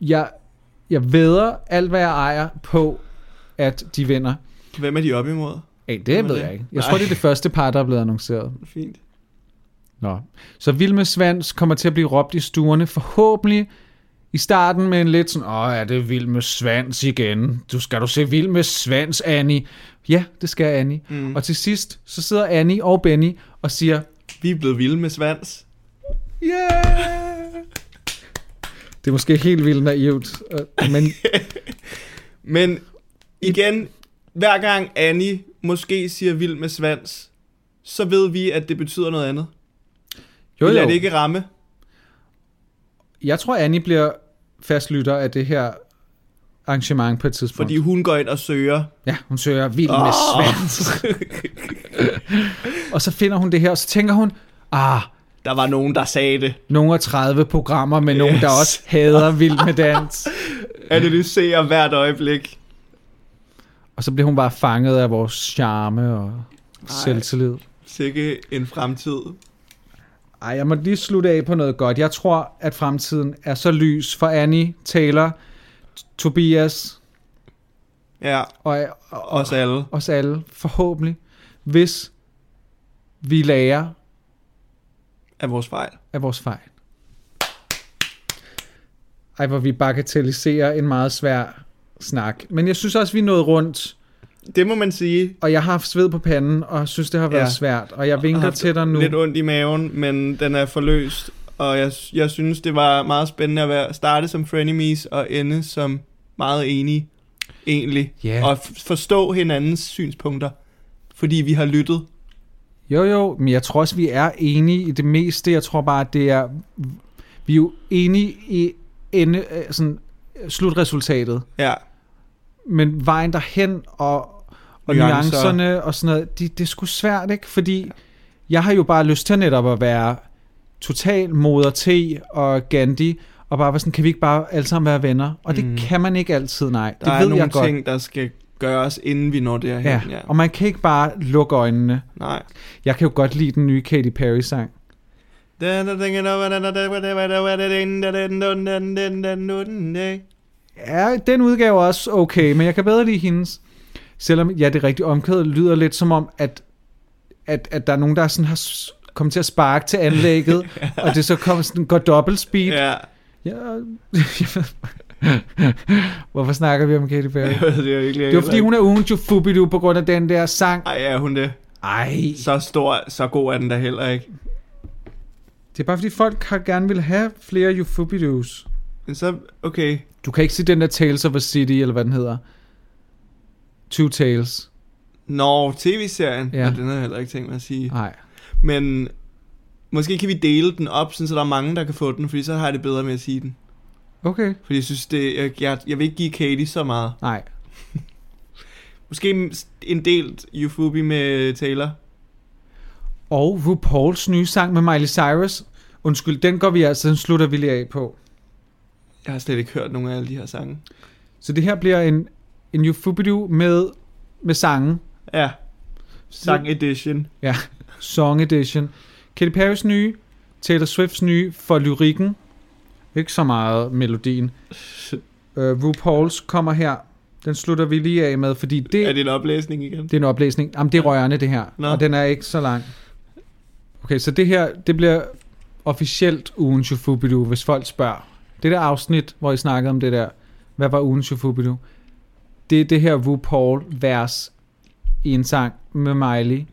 jeg, jeg vedder alt, hvad jeg ejer på, at de vinder. Hvem er de op imod? Hey, Hvem det ved det? jeg ikke. Jeg Nej. tror, det er det første par, der er blevet annonceret. Fint. Nå. Så Vilme Svans kommer til at blive råbt i stuerne, forhåbentlig i starten med en lidt sådan, åh, er det Vilme Svans igen? Du skal du se Vilme Svans, Annie? Ja, det skal Annie. Mm. Og til sidst, så sidder Annie og Benny og siger, Vi er blevet vilde med svans. yeah! Det er måske helt vildt naivt, øh, men Men igen, hver gang Annie måske siger vild med svans, så ved vi, at det betyder noget andet. Jo, Vi lader jo. det ikke ramme. Jeg tror, Annie bliver fastlytter af det her arrangement på et tidspunkt. Fordi hun går ind og søger. Ja, hun søger vild med Åh. svans. og så finder hun det her, og så tænker hun, ah, Der var nogen, der sagde det. nogle af 30 programmer med yes. nogen, der også hader vild med dans. Analyserer hvert øjeblik. Og så bliver hun bare fanget af vores charme og selvtillid. Sikke en fremtid. Ej, jeg må lige slutte af på noget godt. Jeg tror, at fremtiden er så lys for Annie, Taylor, Tobias Ja, og, og os alle. os alle, forhåbentlig, hvis vi lærer Af vores fejl. af vores fejl. Ej, hvor vi bagatelliserer en meget svær snak. Men jeg synes også, vi nået rundt, Det må man sige. og jeg har haft sved på panden, og synes, det har været Ja. svært. Og jeg vinker haft til dig nu. Lidt ondt i maven, men den er forløst. Og jeg, jeg synes, det var meget spændende at være, starte som frenemies og ende som meget enige, egentlig. Ja. Og forstå hinandens synspunkter, fordi vi har lyttet. Jo, jo, men jeg tror også, vi er enige i det meste. Jeg tror bare, det er... Vi er jo enige i ende, sådan, slutresultatet. Ja, Men vejen derhen og, og Nuancer. nuancerne og sådan noget, det, det er sgu svært, ikke? Fordi jeg har jo bare lyst til netop at være total moder T og Gandhi, og bare være sådan, kan vi ikke bare alle sammen være venner? Og det Mm. kan man ikke altid, nej. der det er ved nogle jeg godt. ting, der skal gøres, inden vi når derhen. Ja, ja. og man kan ikke bare lukke øjnene. Nej. Jeg kan jo godt lide den nye Katy Perry-sang. Ja, den udgave er også okay, men jeg kan bedre lide hendes. Selvom, ja, det rigtige omkvædet lyder lidt som om, at, at, at der er nogen, der sådan har kommet til at sparke til anlægget, og det så kommer sådan, går dobbelt speed. Ja, Ja. Hvorfor snakker vi om Katy Perry? det er virkelig Det var fordi, hun er ugen Jufubidu på grund af den der sang. Ej, er hun det? Ej, Så stor, så god er den da heller ikke. det er bare fordi, folk har gerne vil have flere Jufubidus. Men så, okay. Du kan ikke se den der Tales of a City, eller hvad den hedder. Two Tales. Nå, tv-serien. Ja. Ja. den har jeg heller ikke tænkt mig at sige. Nej. Men måske kan vi dele den op, så der er mange, der kan få den, fordi så har jeg det bedre med at sige den. Okay. Fordi jeg synes, det, jeg, jeg, jeg vil ikke give Katie så meget. Nej. Måske en delt Eufubi med Taylor. Og RuPauls nye sang med Miley Cyrus. Undskyld, den går vi altså, den slutter vi lige af på. Jeg har slet ikke hørt nogen af alle de her sange. Så det her bliver en, en Euphobidu med, med sangen. Ja. Sang edition. Ja, Song Edition. Katy Perrys nye, Taylor Swifts nye for lyrikken. Ikke så meget melodien. Uh, RuPauls kommer her. Den slutter vi lige af med, fordi det, Er det en oplæsning igen? det er en oplæsning. Jamen, det er rørende, det her. Nå. Og den er ikke så lang. Okay, så det her, det bliver officielt ugen Shufubidu, hvis folk spørger. Det der afsnit, hvor I snakkede om det der, hvad var ugen Shufubidu? Det er det her RuPaul-vers i en sang med Miley.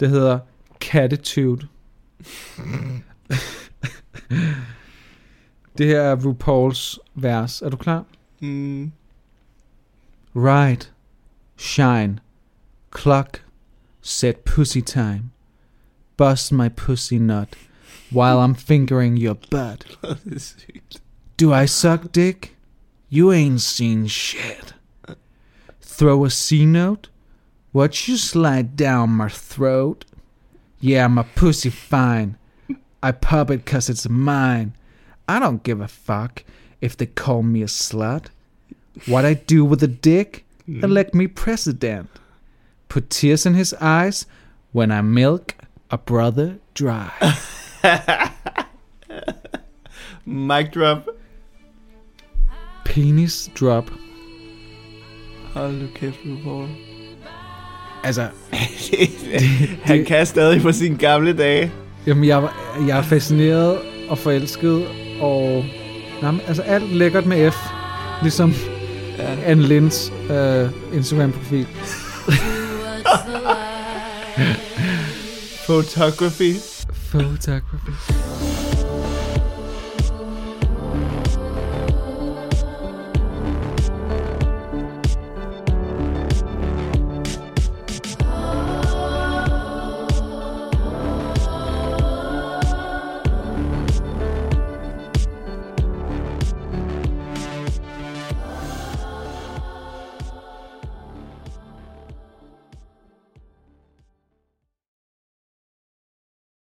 Det hedder Catitude. det her er RuPauls vers. Er du klar? Mm. Ride, shine, cluck, set pussy time. Bust my pussy nut while I'm fingering your butt. det er sygt. Do I suck dick? You ain't seen shit. Throw a C note? What you slide down my throat? Yeah, my pussy fine. I pub it cause it's mine. I don't give a fuck if they call me a slut. What I do with a dick? Elect mm. me president. Put tears in his eyes when I milk a brother dry. Mic drop. Penis drop. Hold nu kæft, RuPaul. Altså, Han kan stadig på sine gamle dage. Jamen, jeg, var- jeg er fascineret og forelsket, og jamen, altså alt lækkert med F, ligesom Ja. Anne Linds øh, Instagram-profil. Photography. Photography.